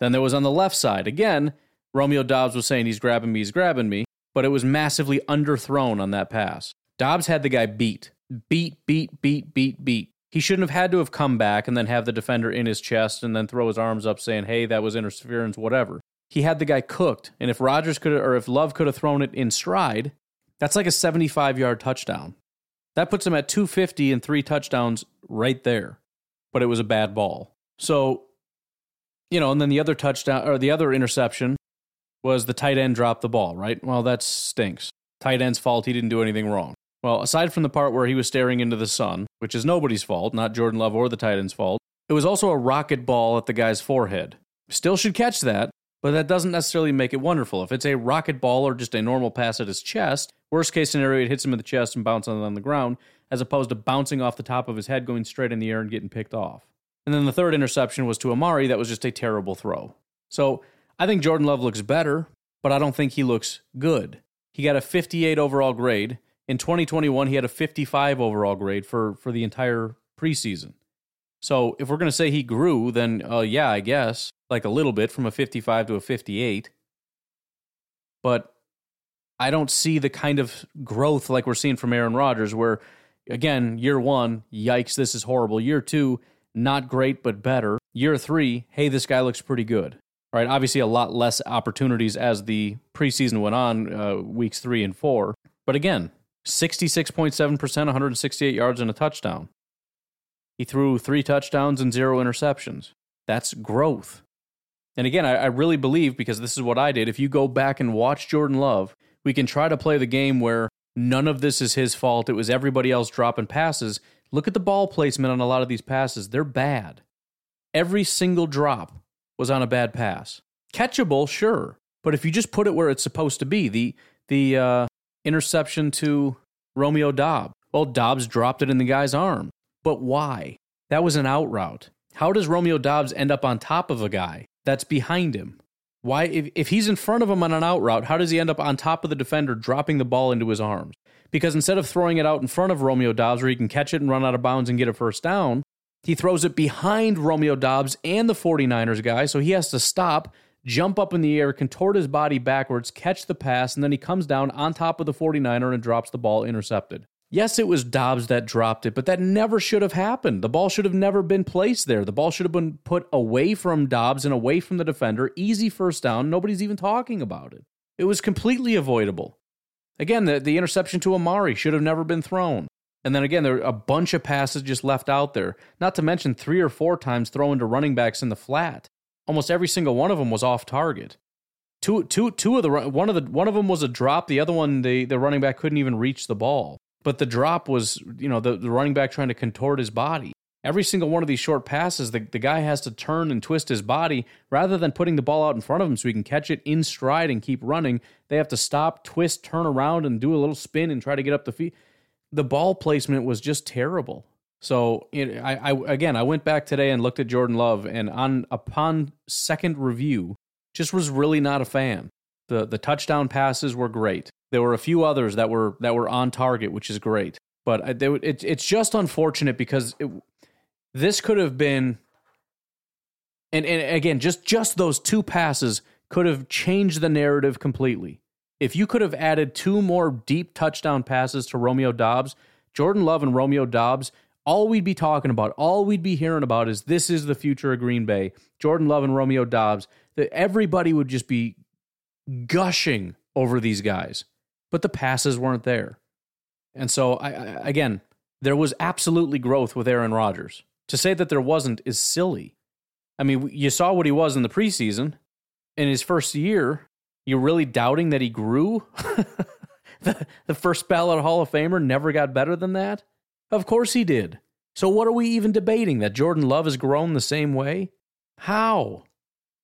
Then there was on the left side. Again, Romeo Doubs was saying he's grabbing me, he's grabbing me, but it was massively underthrown on that pass. Doubs had the guy beat. Beat, beat, beat, beat, beat. He shouldn't have had to have come back and then have the defender in his chest and then throw his arms up saying, hey, that was interference, whatever. He had the guy cooked. And if Rodgers could have, or if Love could have thrown it in stride, that's like a 75 yard touchdown. That puts him at 250 and three touchdowns right there but it was a bad ball. So, you know, and then the other touchdown or the other interception was the tight end dropped the ball, right? Well, that stinks. Tight end's fault. He didn't do anything wrong. Well, aside from the part where he was staring into the sun, which is nobody's fault, not Jordan Love or the Titans' fault, it was also a rocket ball at the guy's forehead. Still should catch that, but that doesn't necessarily make it wonderful. If it's a rocket ball or just a normal pass at his chest, worst case scenario, it hits him in the chest and bounces on the ground as opposed to bouncing off the top of his head, going straight in the air and getting picked off. And then the third interception was to Amari. That was just a terrible throw. So I think Jordan Love looks better, but I don't think he looks good. He got a 58 overall grade. In 2021, he had a 55 overall grade for, for the entire preseason. So if we're going to say he grew, then uh, yeah, I guess, like a little bit from a 55 to a 58. But I don't see the kind of growth like we're seeing from Aaron Rodgers, where again, year one, yikes, this is horrible. Year two, not great, but better. Year three, hey, this guy looks pretty good. right? Obviously, a lot less opportunities as the preseason went on, uh, weeks three and four. But again, 66.7%, 168 yards and a touchdown. He threw three touchdowns and zero interceptions. That's growth. And again, I, I really believe, because this is what I did, if you go back and watch Jordan Love, we can try to play the game where none of this is his fault. It was everybody else dropping passes. Look at the ball placement on a lot of these passes. They're bad. Every single drop was on a bad pass. Catchable, sure. But if you just put it where it's supposed to be, the the uh, interception to Romeo Doubs, well, Doubs dropped it in the guy's arm. But why? That was an out route. How does Romeo Doubs end up on top of a guy that's behind him? Why, if, if he's in front of him on an out route, how does he end up on top of the defender dropping the ball into his arms? Because instead of throwing it out in front of Romeo Doubs where he can catch it and run out of bounds and get a first down, he throws it behind Romeo Doubs and the 49ers guy, so he has to stop, jump up in the air, contort his body backwards, catch the pass, and then he comes down on top of the 49er and drops the ball intercepted. Yes, it was Doubs that dropped it, but that never should have happened. The ball should have never been placed there. The ball should have been put away from Doubs and away from the defender. Easy first down. Nobody's even talking about it. It was completely avoidable. Again, the, the interception to Amari should have never been thrown. And then again, there are a bunch of passes just left out there. Not to mention three or four times thrown to running backs in the flat. Almost every single one of them was off target. Two, two, two of the one of the one of them was a drop. The other one, the the running back couldn't even reach the ball. But the drop was, you know, the, the running back trying to contort his body. Every single one of these short passes, the, the guy has to turn and twist his body rather than putting the ball out in front of him so he can catch it in stride and keep running. They have to stop, twist, turn around, and do a little spin and try to get up the feet. The ball placement was just terrible. So it, I, I again, I went back today and looked at Jordan Love, and on upon second review, just was really not a fan. The the touchdown passes were great. There were a few others that were that were on target, which is great. But uh, they, it, it's just unfortunate because it, this could have been, and, and again, just just those two passes could have changed the narrative completely. If you could have added two more deep touchdown passes to Romeo Doubs, Jordan Love and Romeo Doubs, all we'd be talking about, all we'd be hearing about is this is the future of Green Bay. Jordan Love and Romeo Doubs. That everybody would just be gushing over these guys, but the passes weren't there. And so, I, I, again, there was absolutely growth with Aaron Rodgers. To say that there wasn't is silly. I mean, you saw what he was in the preseason. In his first year, you're really doubting that he grew? the, the first ballot Hall of Famer never got better than that? Of course he did. So, what are we even debating? That Jordan Love has grown the same way? How?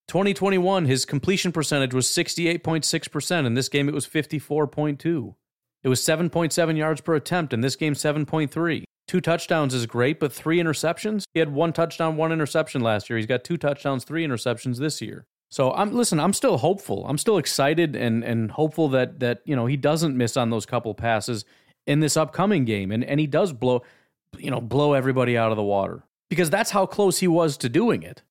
2021, his completion percentage was 68.6%. In this game, it was 54.2. It was 7.7 yards per attempt. In this game, 7.3. Two touchdowns is great, but three interceptions? He had one touchdown, one interception last year. He's got two touchdowns, three interceptions this year. So I'm listen, I'm still hopeful. I'm still excited and and hopeful that that, you know, he doesn't miss on those couple passes in this upcoming game and and he does blow you know, blow everybody out of the water. Because that's how close he was to doing it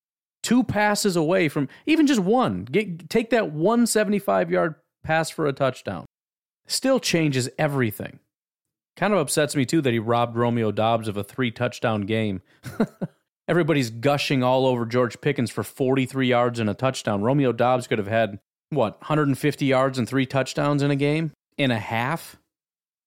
two passes away from even just one. Get, take that 175 yard pass for a touchdown. Still changes everything. Kind of upsets me too that he robbed Romeo Doubs of a three touchdown game. Everybody's gushing all over George Pickens for 43 yards and a touchdown. Romeo Doubs could have had, what, 150 yards and three touchdowns in a game? In a half?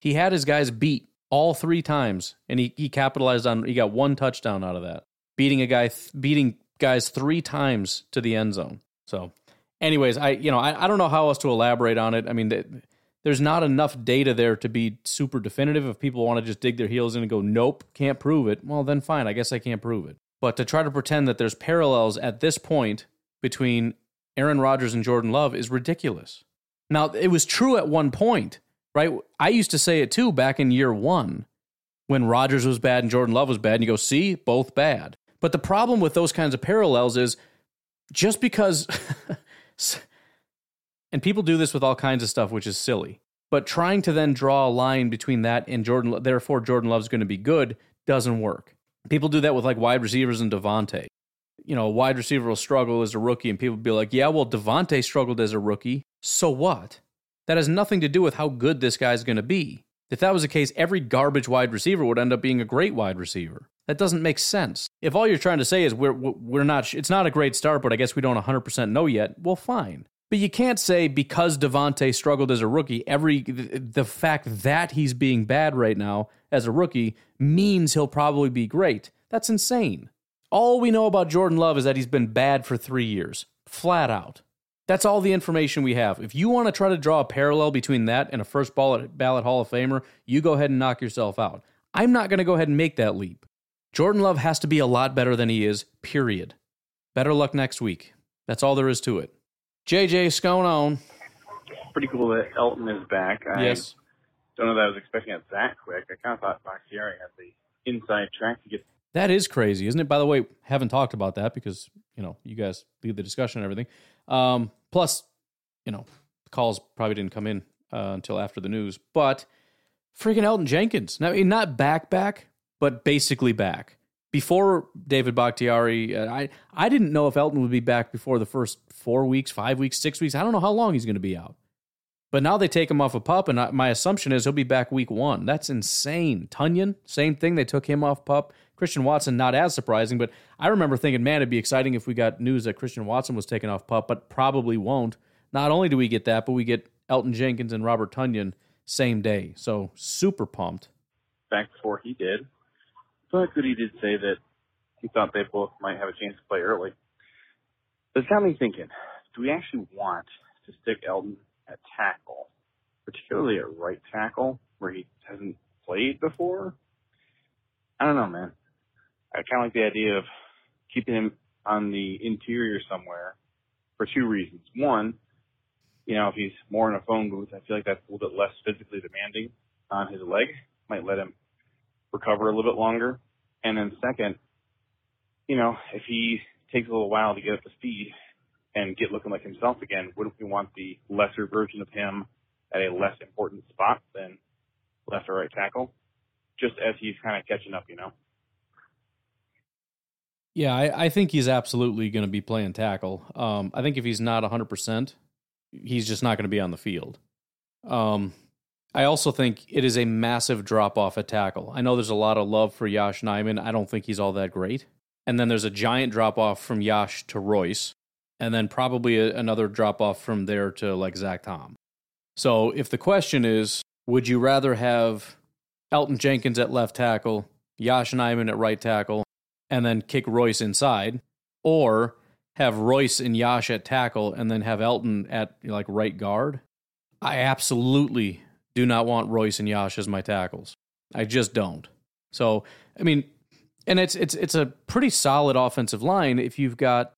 He had his guys beat all three times, and he, he capitalized on, he got one touchdown out of that. Beating a guy, beating guys three times to the end zone. So, anyways, I you know I, I don't know how else to elaborate on it. I mean, th- there's not enough data there to be super definitive. If people want to just dig their heels in and go, nope, can't prove it, well then fine, I guess I can't prove it. But to try to pretend that there's parallels at this point between Aaron Rodgers and Jordan Love is ridiculous. Now, it was true at one point, right? I used to say it too back in year one when Rodgers was bad and Jordan Love was bad. And you go, see, both bad. But the problem with those kinds of parallels is just because, and people do this with all kinds of stuff, which is silly, but trying to then draw a line between that and Jordan, therefore Jordan Love's going to be good, doesn't work. People do that with like wide receivers and Davante. You know, a wide receiver will struggle as a rookie, and people be like, yeah, well, Davante struggled as a rookie. So what? That has nothing to do with how good this guy's going to be. If that was the case, every garbage wide receiver would end up being a great wide receiver. That doesn't make sense. If all you're trying to say is we're we're not, it's not a great start, but I guess we don't 100 percent know yet. Well, fine. But you can't say because Davante struggled as a rookie, every the fact that he's being bad right now as a rookie means he'll probably be great. That's insane. All we know about Jordan Love is that he's been bad for three years, flat out. That's all the information we have. If you want to try to draw a parallel between that and a first ballot, ballot Hall of Famer, you go ahead and knock yourself out. I'm not going to go ahead and make that leap. Jordan Love has to be a lot better than he is, period. Better luck next week. That's all there is to it. JJ, going on? Pretty cool that Elgton is back. I Yes. don't know that I was expecting it that quick. I kind of thought Bakhtiari had the inside track to get. That is crazy, isn't it? By the way, haven't talked about that because you know you guys lead the discussion and everything. Um, plus, you know, the calls probably didn't come in uh, until after the news. But freaking Elgton Jenkins, now mean, not back back, but basically back. Before David Bakhtiari, uh, I I didn't know if Elgton would be back before the first four weeks, five weeks, six weeks. I don't know how long he's going to be out. But now they take him off a pup, and I, my assumption is he'll be back week one. That's insane. Runyan, same thing. They took him off pup. Christian Watson, not as surprising, but I remember thinking, man, it'd be exciting if we got news that Christian Watson was taken off pup, but probably won't. Not only do we get that, but we get Elgton Jenkins and Robert Runyan same day. So super pumped. back before he did. But Goody did say that he thought they both might have a chance to play early. This got me thinking, do we actually want to stick Elgton at tackle, particularly at right tackle, where he hasn't played before? I don't know, man. I kind of like the idea of keeping him on the interior somewhere for two reasons. One, you know, if he's more in a phone booth, I feel like that's a little bit less physically demanding on his leg. Might let him recover a little bit longer. And then second, you know, if he takes a little while to get up to speed and get looking like himself again, wouldn't we want the lesser version of him at a less important spot than left or right tackle? Just as he's kind of catching up, you know? Yeah, I, I think he's absolutely going to be playing tackle. Um, I think if he's not 100%, he's just not going to be on the field. Um, I also think it is a massive drop off at tackle. I know there's a lot of love for Yosh Nijman. I don't think he's all that great. And then there's a giant drop off from Yosh to Royce, and then probably a, another drop off from there to like Zach Tom. So if the question is, would you rather have Elgton Jenkins at left tackle, Yosh Nijman at right tackle, and then kick Royce inside, or have Royce and Yosh at tackle and then have Elgton at like right guard? I absolutely do not want Royce and Yosh as my tackles. I just don't. So, I mean, and it's it's it's a pretty solid offensive line if you've got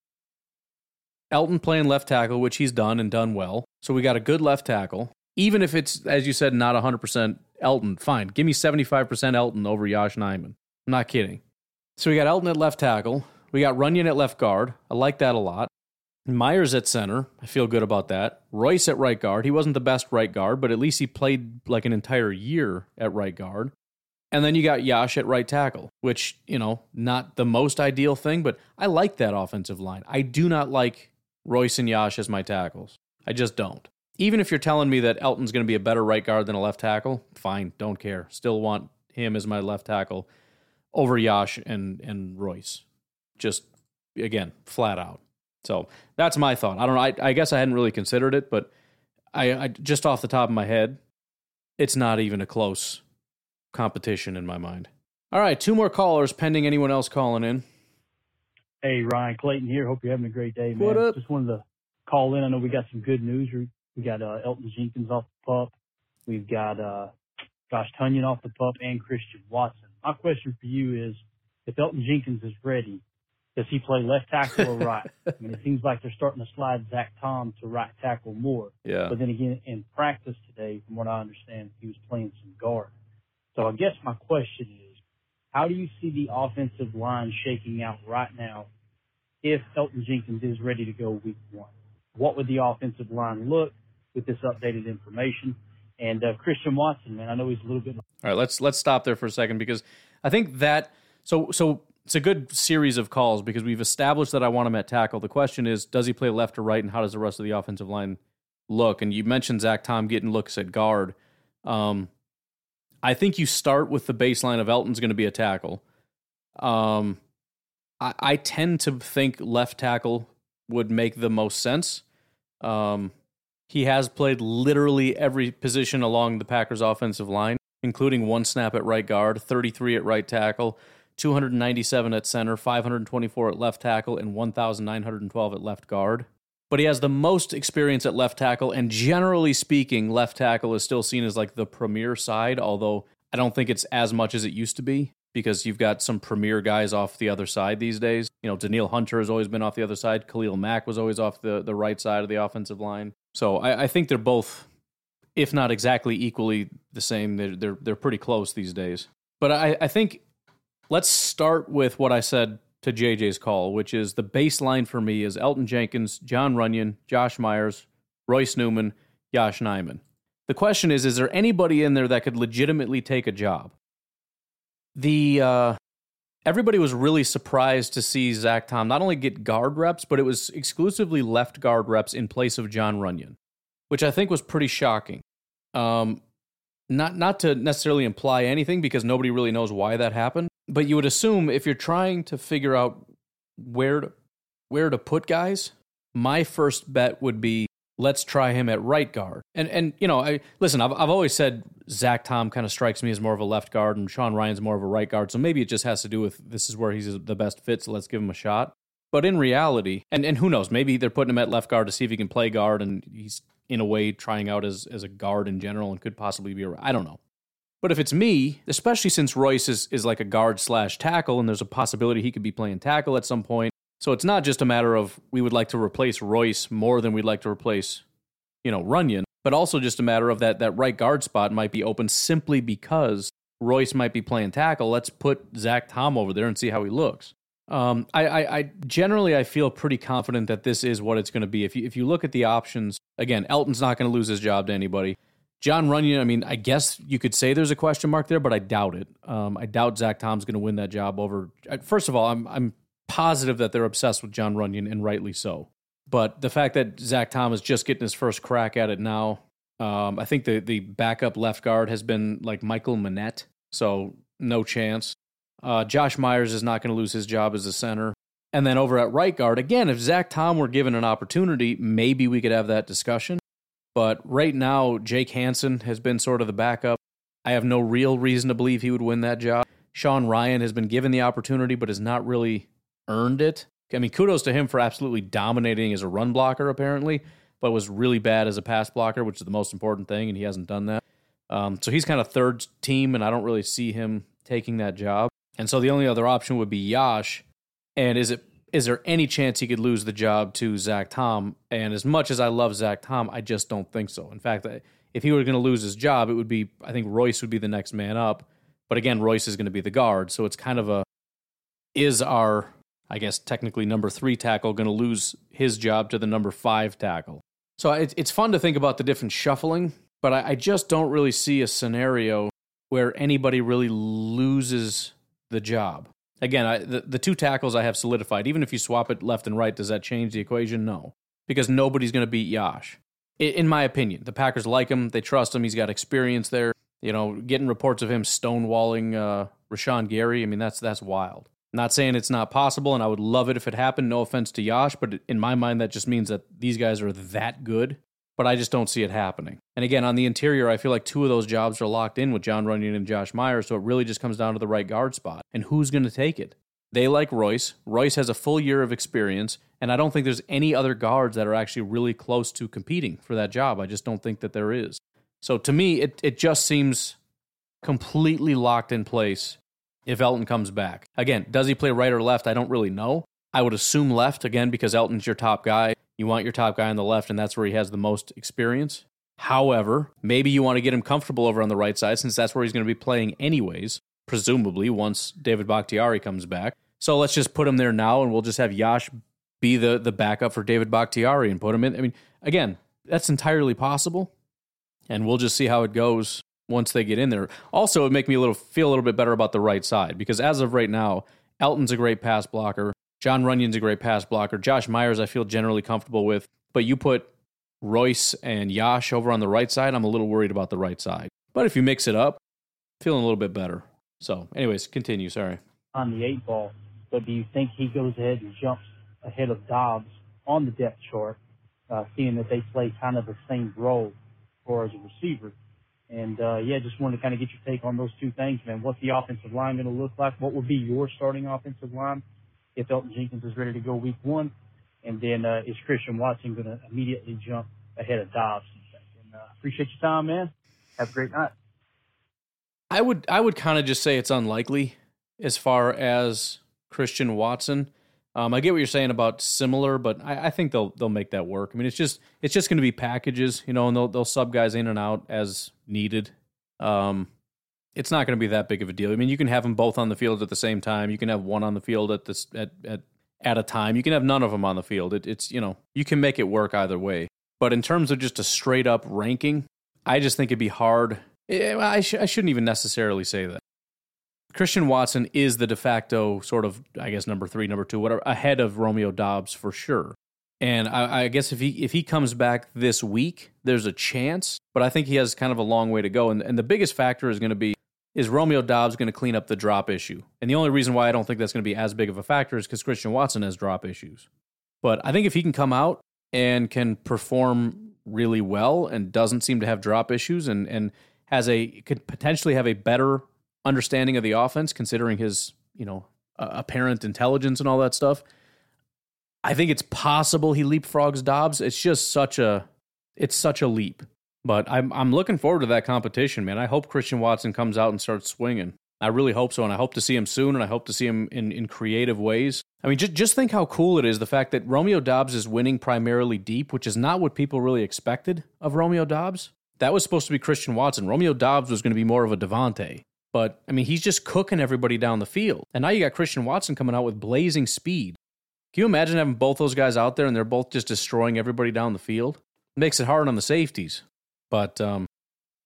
Elgton playing left tackle, which he's done and done well. So we got a good left tackle. Even if it's as you said not 100% Elgton, fine. Give me 75% Elgton over Yosh Nijman. I'm not kidding. So we got Elgton at left tackle. We got Runyan at left guard. I like that a lot. Myers at center. I feel good about that. Royce at right guard. He wasn't the best right guard, but at least he played like an entire year at right guard. And then you got Yosh at right tackle, which, you know, not the most ideal thing, but I like that offensive line. I do not like Royce and Yosh as my tackles. I just don't. Even if you're telling me that Elgton's going to be a better right guard than a left tackle, fine, don't care. Still want him as my left tackle over Yosh and and Royce. Just again, flat out. So that's my thought. I don't know. I, I guess I hadn't really considered it, but I, I just off the top of my head, it's not even a close competition in my mind. All right, two more callers pending anyone else calling in. Hey, Ryan Clayton here. Hope you're having a great day, man. What up? Just wanted to call in. I know we got some good news. We- got uh, Elgton Jenkins off the pup. We've got uh, Josh Runyan off the pup and Christian Watson. My question for you is, if Elgton Jenkins is ready, does he play left tackle or right? I mean, it seems like they're starting to slide Zach Tom to right tackle more. Yeah. But then again, in practice today, from what I understand, he was playing some guard. So I guess my question is, how do you see the offensive line shaking out right now if Elgton Jenkins is ready to go week one? What would the offensive line look with this updated information? And uh, Christian Watson, man, I know he's a little bit. All right, let's let's stop there for a second because I think that so so it's a good series of calls because we've established that I want him at tackle. The question is, does he play left or right, and how does the rest of the offensive line look? And you mentioned Zach Tom getting looks at guard. Um, I think you start with the baseline of Elgton's going to be a tackle. Um, I, I tend to think left tackle would make the most sense. Um, he has played literally every position along the Packers offensive line, including one snap at right guard, 33 at right tackle, 297 at center, 524 at left tackle, and 1,912 at left guard. But he has the most experience at left tackle, and generally speaking, left tackle is still seen as like the premier side, although I don't think it's as much as it used to be because you've got some premier guys off the other side these days. You know, Danielle Hunter has always been off the other side. Khalil Mack was always off the, the right side of the offensive line. So I, I think they're both, if not exactly equally the same, they're, they're, they're pretty close these days. But I, I think let's start with what I said to JJ's call, which is the baseline for me is Elgton Jenkins, John Runyan, Josh Myers, Royce Newman, Yosh Nijman. The question is, is there anybody in there that could legitimately take a job? The uh, everybody was really surprised to see Zach Tom not only get guard reps, but it was exclusively left guard reps in place of John Runyan, which I think was pretty shocking. Um, not not to necessarily imply anything because nobody really knows why that happened, but you would assume if you're trying to figure out where to where to put guys, my first bet would be let's try him at right guard. And and you know, I listen, I've I've always said Zach Tom kind of strikes me as more of a left guard and Sean Rhyan's more of a right guard. So maybe it just has to do with this is where he's the best fit, so let's give him a shot. But in reality, and, and who knows, maybe they're putting him at left guard to see if he can play guard and he's in a way trying out as as a guard in general and could possibly be a I don't know. But if it's me, especially since Royce is, is like a guard slash tackle, and there's a possibility he could be playing tackle at some point, so it's not just a matter of we would like to replace Royce more than we'd like to replace, you know, Runyan, but also just a matter of that that right guard spot might be open simply because Royce might be playing tackle. Let's put Zach Tom over there and see how he looks. Um, I, I, I generally I feel pretty confident that this is what it's going to be. If you if you look at the options again, Elgton's not going to lose his job to anybody. John Runyan, I mean, I guess you could say there's a question mark there, but I doubt it. Um, I doubt Zach Tom's going to win that job over. First of all, I'm I'm positive that they're obsessed with John Runyan, and rightly so. But the fact that Zach Tom is just getting his first crack at it now, um, I think the the backup left guard has been like Michael Menet, so no chance. Uh, Josh Myers is not going to lose his job as a center. And then over at right guard, again, if Zach Tom were given an opportunity, maybe we could have that discussion. But right now, Jake Hanson has been sort of the backup. I have no real reason to believe he would win that job. Sean Rhyan has been given the opportunity, but has not really earned it. I mean, kudos to him for absolutely dominating as a run blocker, apparently, but was really bad as a pass blocker, which is the most important thing, and he hasn't done that. Um, so he's kind of third team, and I don't really see him taking that job. And so the only other option would be Yosh. And is it is there any chance he could lose the job to Zach Tom? And as much as I love Zach Tom, I just don't think so. In fact, if he were going to lose his job, it would be I think Royce would be the next man up. But again, Royce is going to be the guard, so it's kind of a is our I guess technically number three tackle going to lose his job to the number five tackle. So it's it's fun to think about the different shuffling, but I, I just don't really see a scenario where anybody really loses the job. Again, I, the, the two tackles I have solidified. Even if you swap it left and right, does that change the equation? No, because nobody's going to beat Yosh. In my opinion, the Packers like him. They trust him. He's got experience there. You know, getting reports of him stonewalling uh, Rashan Gary. I mean, that's that's wild. Not saying it's not possible, and I would love it if it happened. No offense to Yosh, but in my mind, that just means that these guys are that good. But I just don't see it happening. And again, on the interior, I feel like two of those jobs are locked in with John Runyan and Josh Myers, so it really just comes down to the right guard spot. And who's going to take it? They like Royce. Royce has a full year of experience, and I don't think there's any other guards that are actually really close to competing for that job. I just don't think that there is. So to me, it, it just seems completely locked in place if Elgton comes back. Again, does he play right or left? I don't really know. I would assume left, again, because Elgton's your top guy. You want your top guy on the left, and that's where he has the most experience. However, maybe you want to get him comfortable over on the right side since that's where he's going to be playing anyways, presumably once David Bakhtiari comes back. So let's just put him there now, and we'll just have Yosh be the, the backup for David Bakhtiari and put him in. I mean, again, that's entirely possible, and we'll just see how it goes once they get in there. Also, it make me a little feel a little bit better about the right side because as of right now, Elgton's a great pass blocker. John Runyan's a great pass blocker. Josh Myers, I feel generally comfortable with. But you put Royce and Yosh over on the right side, I'm a little worried about the right side. But if you mix it up, feeling a little bit better. So, anyways, continue. Sorry. On the eight ball, but do you think he goes ahead and jumps ahead of Doubs on the depth chart, uh, seeing that they play kind of the same role as far as a receiver? And uh, yeah, just wanted to kind of get your take on those two things, man. What's the offensive line going to look like? What would be your starting offensive line if Elgton Jenkins is ready to go week one? And then uh, is Christian Watson going to immediately jump ahead of Doubs? And, uh, appreciate your time, man. Have a great night. I would I would kind of just say it's unlikely as far as Christian Watson. Um, I get what you're saying about similar, but I, I, think they'll they'll make that work. I mean, it's just it's just going to be packages, you know, and they'll they'll sub guys in and out as needed. Um, it's not going to be that big of a deal. I mean, you can have them both on the field at the same time. You can have one on the field at this at at at a time. You can have none of them on the field. It, it's you know you can make it work either way. But in terms of just a straight up ranking, I just think it'd be hard. Eh, I, sh- I shouldn't even necessarily say that. Christian Watson is the de facto sort of, I guess, number three, number two, whatever, ahead of Romeo Doubs for sure. And I, I, guess if he if he comes back this week, there's a chance. But I think he has kind of a long way to go. And, and the biggest factor is going to be is Romeo Doubs going to clean up the drop issue? And the only reason why I don't think that's going to be as big of a factor is because Christian Watson has drop issues. But I think if he can come out and can perform really well and doesn't seem to have drop issues and and has a could potentially have a better understanding of the offense, considering his you know apparent intelligence and all that stuff. I think it's possible he leapfrogs Doubs. It's just such a it's such a leap. But I'm I'm looking forward to that competition, man. I hope Christian Watson comes out and starts swinging. I really hope so, and I hope to see him soon, and I hope to see him in, in creative ways. I mean, just just think how cool it is the fact that Romeo Doubs is winning primarily deep, which is not what people really expected of Romeo Doubs. That was supposed to be Christian Watson. Romeo Doubs was going to be more of a Davante. But I mean, he's just cooking everybody down the field. And now you got Christian Watson coming out with blazing speed. Can you imagine having both those guys out there and they're both just destroying everybody down the field? It makes it hard on the safeties. But um,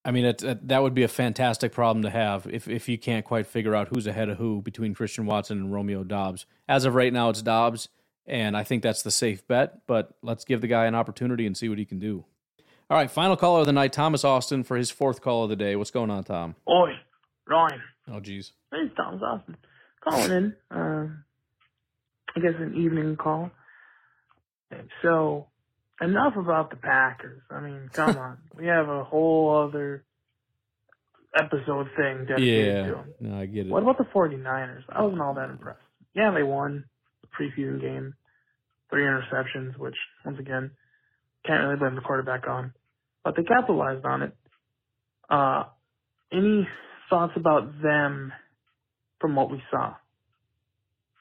I mean, it, it, that would be a fantastic problem to have if if you can't quite figure out who's ahead of who between Christian Watson and Romeo Doubs. As of right now, it's Doubs, and I think that's the safe bet. But let's give the guy an opportunity and see what he can do. All right, final caller of the night, Thomas Austin for his fourth call of the day. What's going on, Tom? Oi, Ryan. Oh, geez. It's Thomas Austin calling in. Uh, I guess an evening call. So, enough about the Packers. I mean, come on. We have a whole other episode thing dedicated yeah, to them. no, I get it. What about the 49ers? I wasn't all that impressed. Yeah, they won the preseason game, three interceptions, which, once again, can't really blame the quarterback on. But they capitalized on it. Uh, any thoughts about them from what we saw?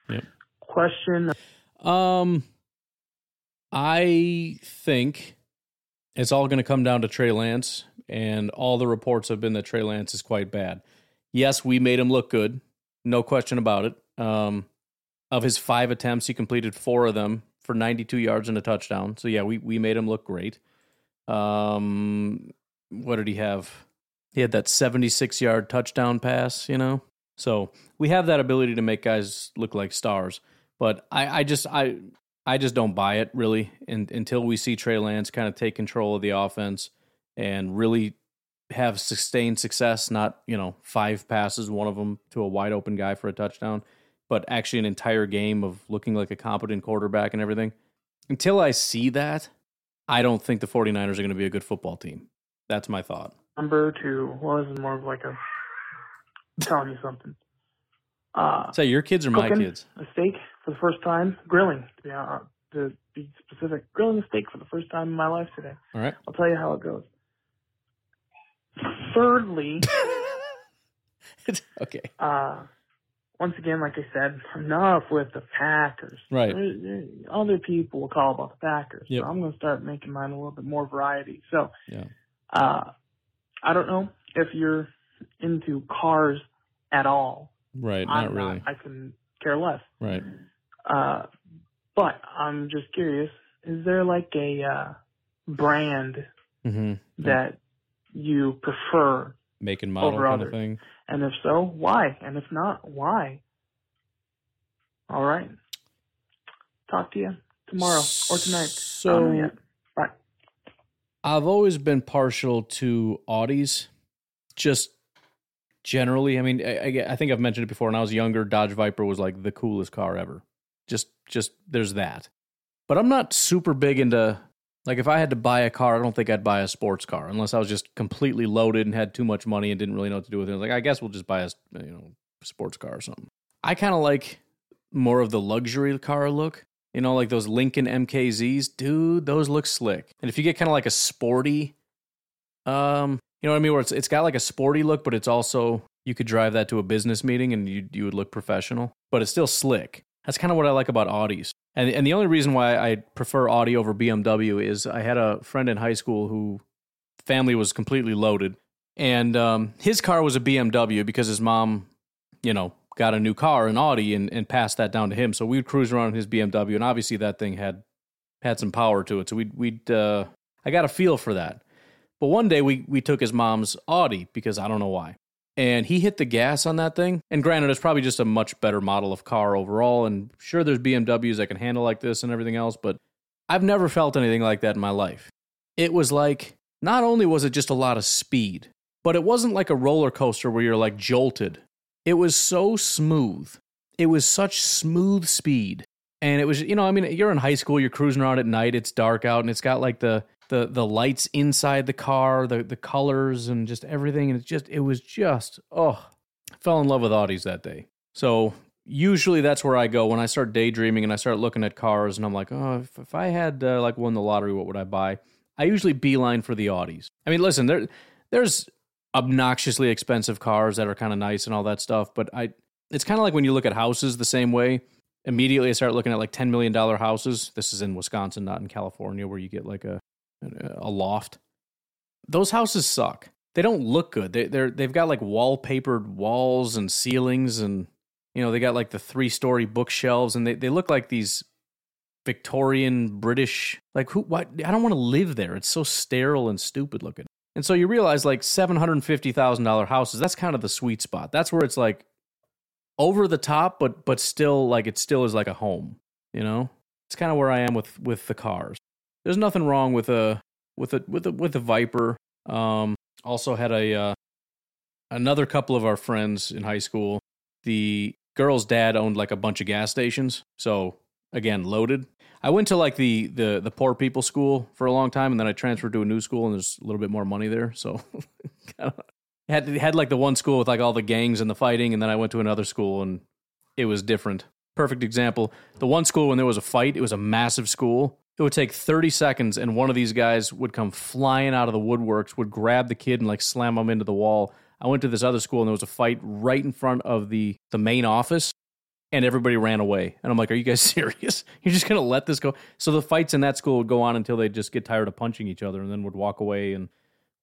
Yep. Question. Um, I think it's all going to come down to Trey Lance, and all the reports have been that Trey Lance is quite bad. Yes, we made him look good, no question about it. Um, of his five attempts, he completed four of them for 92 yards and a touchdown. So yeah, we we made him look great. Um, what did he have? He had that 76 yard touchdown pass, you know? So we have that ability to make guys look like stars. But I, I just I I just don't buy it really in, until we see Trey Lance kind of take control of the offense and really have sustained success, not, you know, five passes, one of them to a wide open guy for a touchdown, but actually an entire game of looking like a competent quarterback and everything. Until I see that, I don't think the 49ers are going to be a good football team. That's my thought number two. Well, this is more of like a telling you something. Uh, Say your kids or my kids? A steak for the first time. Grilling, to be, uh, to be specific. Grilling a steak for the first time in my life today. All right. I'll tell you how it goes. Thirdly, okay. Uh, once again, like I said, enough with the Packers. Right. Other people will call about the Packers. Yep. So I'm going to start making mine a little bit more variety. So, Yeah. Uh, I don't know if you're into cars at all. Right. I'm Not really. I can care less. Right. Uh, but I'm just curious, is there like a, uh, brand Mm-hmm. that you prefer Making model over kind others? of thing. And if so, why? And if not, why? All right. Talk to you tomorrow or tonight. I don't know So. I've always been partial to Audis, just generally. I mean, I, I, think I've mentioned it before. When I was younger, Dodge Viper was like the coolest car ever. Just, just there's that. But I'm not super big into like if I had to buy a car, I don't think I'd buy a sports car unless I was just completely loaded and had too much money and didn't really know what to do with it. I like, I guess we'll just buy a you know sports car or something. I kind of like more of the luxury car look. You know, like those Lincoln MKZs, dude, those look slick. And if you get kind of like a sporty, um, you know what I mean, where it's it's got like a sporty look, but it's also you could drive that to a business meeting and you you would look professional, but it's still slick. That's kind of what I like about Audis. And and the only reason why I prefer Audi over BMW is I had a friend in high school who family was completely loaded, and um, his car was a BMW because his mom, you know, got a new car, an Audi, and, and passed that down to him. So we would cruise around in his BMW, and obviously that thing had had some power to it. So we'd we'd uh, I got a feel for that. But one day we we took his mom's Audi because I don't know why and he hit the gas on that thing. And granted, it's probably just a much better model of car overall. And sure, there's BMWs that can handle like this and everything else, but I've never felt anything like that in my life. It was like, not only was it just a lot of speed, but it wasn't like a roller coaster where you're like jolted. It was so smooth. It was such smooth speed. And it was, you know, I mean, you're in high school, you're cruising around at night, it's dark out, and it's got like the the the lights inside the car, the the colors and just everything. And it's just it was just oh, I fell in love with Audis that day. So usually that's where I go when I start daydreaming and I start looking at cars and I'm like, oh, if, if I had uh, like won the lottery, what would I buy? I usually beeline for the Audis. I mean, listen, there there's obnoxiously expensive cars that are kind of nice and all that stuff, but I it's kind of like when you look at houses the same way. Immediately, I start looking at like ten million dollar houses. This is in Wisconsin, not in California, where you get like a a loft. Those houses suck. They don't look good. They they're they've got like wallpapered walls and ceilings and you know, they got like the three story bookshelves and they, they look like these Victorian British like who what I don't want to live there. It's so sterile and stupid looking. And so you realize like seven hundred and fifty thousand dollar houses, that's kind of the sweet spot. That's where it's like over the top, but but still like it still is like a home, you know? It's kind of where I am with with the cars there's nothing wrong with a with a with a with a Viper. Um, also had a uh, another couple of our friends in high school. The girl's dad owned like a bunch of gas stations, so again loaded. I went to like the the the poor people school for a long time, and then I transferred to a new school, and there's a little bit more money there. So had had like the one school with like all the gangs and the fighting, and then I went to another school, and it was different. Perfect example. The one school when there was a fight, it was a massive school, it would take 30 seconds and one of these guys would come flying out of the woodworks would grab the kid and like slam him into the wall i went to this other school and there was a fight right in front of the the main office and everybody ran away. And i'm like are you guys serious? You're just going to let this go? So the fights in that school would go on until they just get tired of punching each other and then would walk away and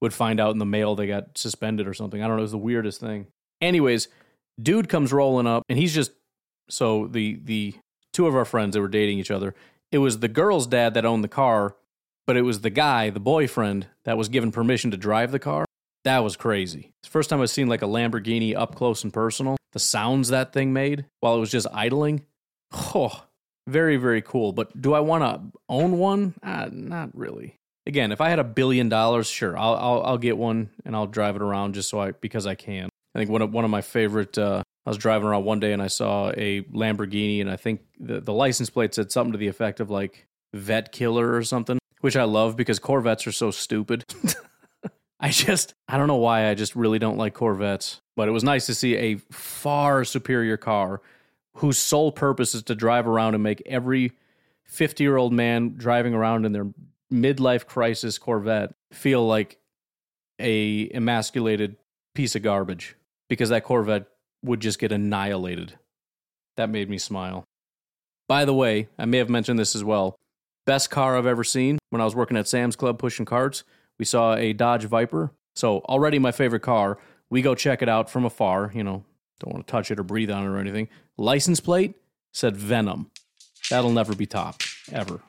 would find out in the mail they got suspended or something. I don't know. It was the weirdest thing. Anyways dude comes rolling up and he's just so the the two of our friends that were dating each other. It was the girl's dad that owned the car, but it was the guy, the boyfriend, that was given permission to drive the car. That was crazy. It's the first time I've seen like a Lamborghini up close and personal. The sounds that thing made while it was just idling. Oh, very, very cool. But do I want to own one? Uh, not really. Again, if I had a billion dollars, sure, I'll, I'll, I'll get one and I'll drive it around just so I because I can. I think one of one of my favorite uh, I was driving around one day and I saw a Lamborghini, and I think the, the license plate said something to the effect of like vet killer or something, which I love because Corvettes are so stupid. I just, I don't know why, I just really don't like Corvettes. But it was nice to see a far superior car whose sole purpose is to drive around and make every 50 year old man driving around in their midlife crisis Corvette feel like a emasculated piece of garbage because that Corvette would just get annihilated. That made me smile. By the way, I may have mentioned this as well. Best car I've ever seen when I was working at Sam's Club pushing carts. We saw a Dodge Viper. So, already my favorite car. We go check it out from afar. You know, don't want to touch it or breathe on it or anything. License plate said Venom. That'll never be topped, ever.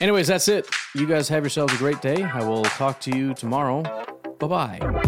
Anyways, that's it. You guys have yourselves a great day. I will talk to you tomorrow. Bye bye.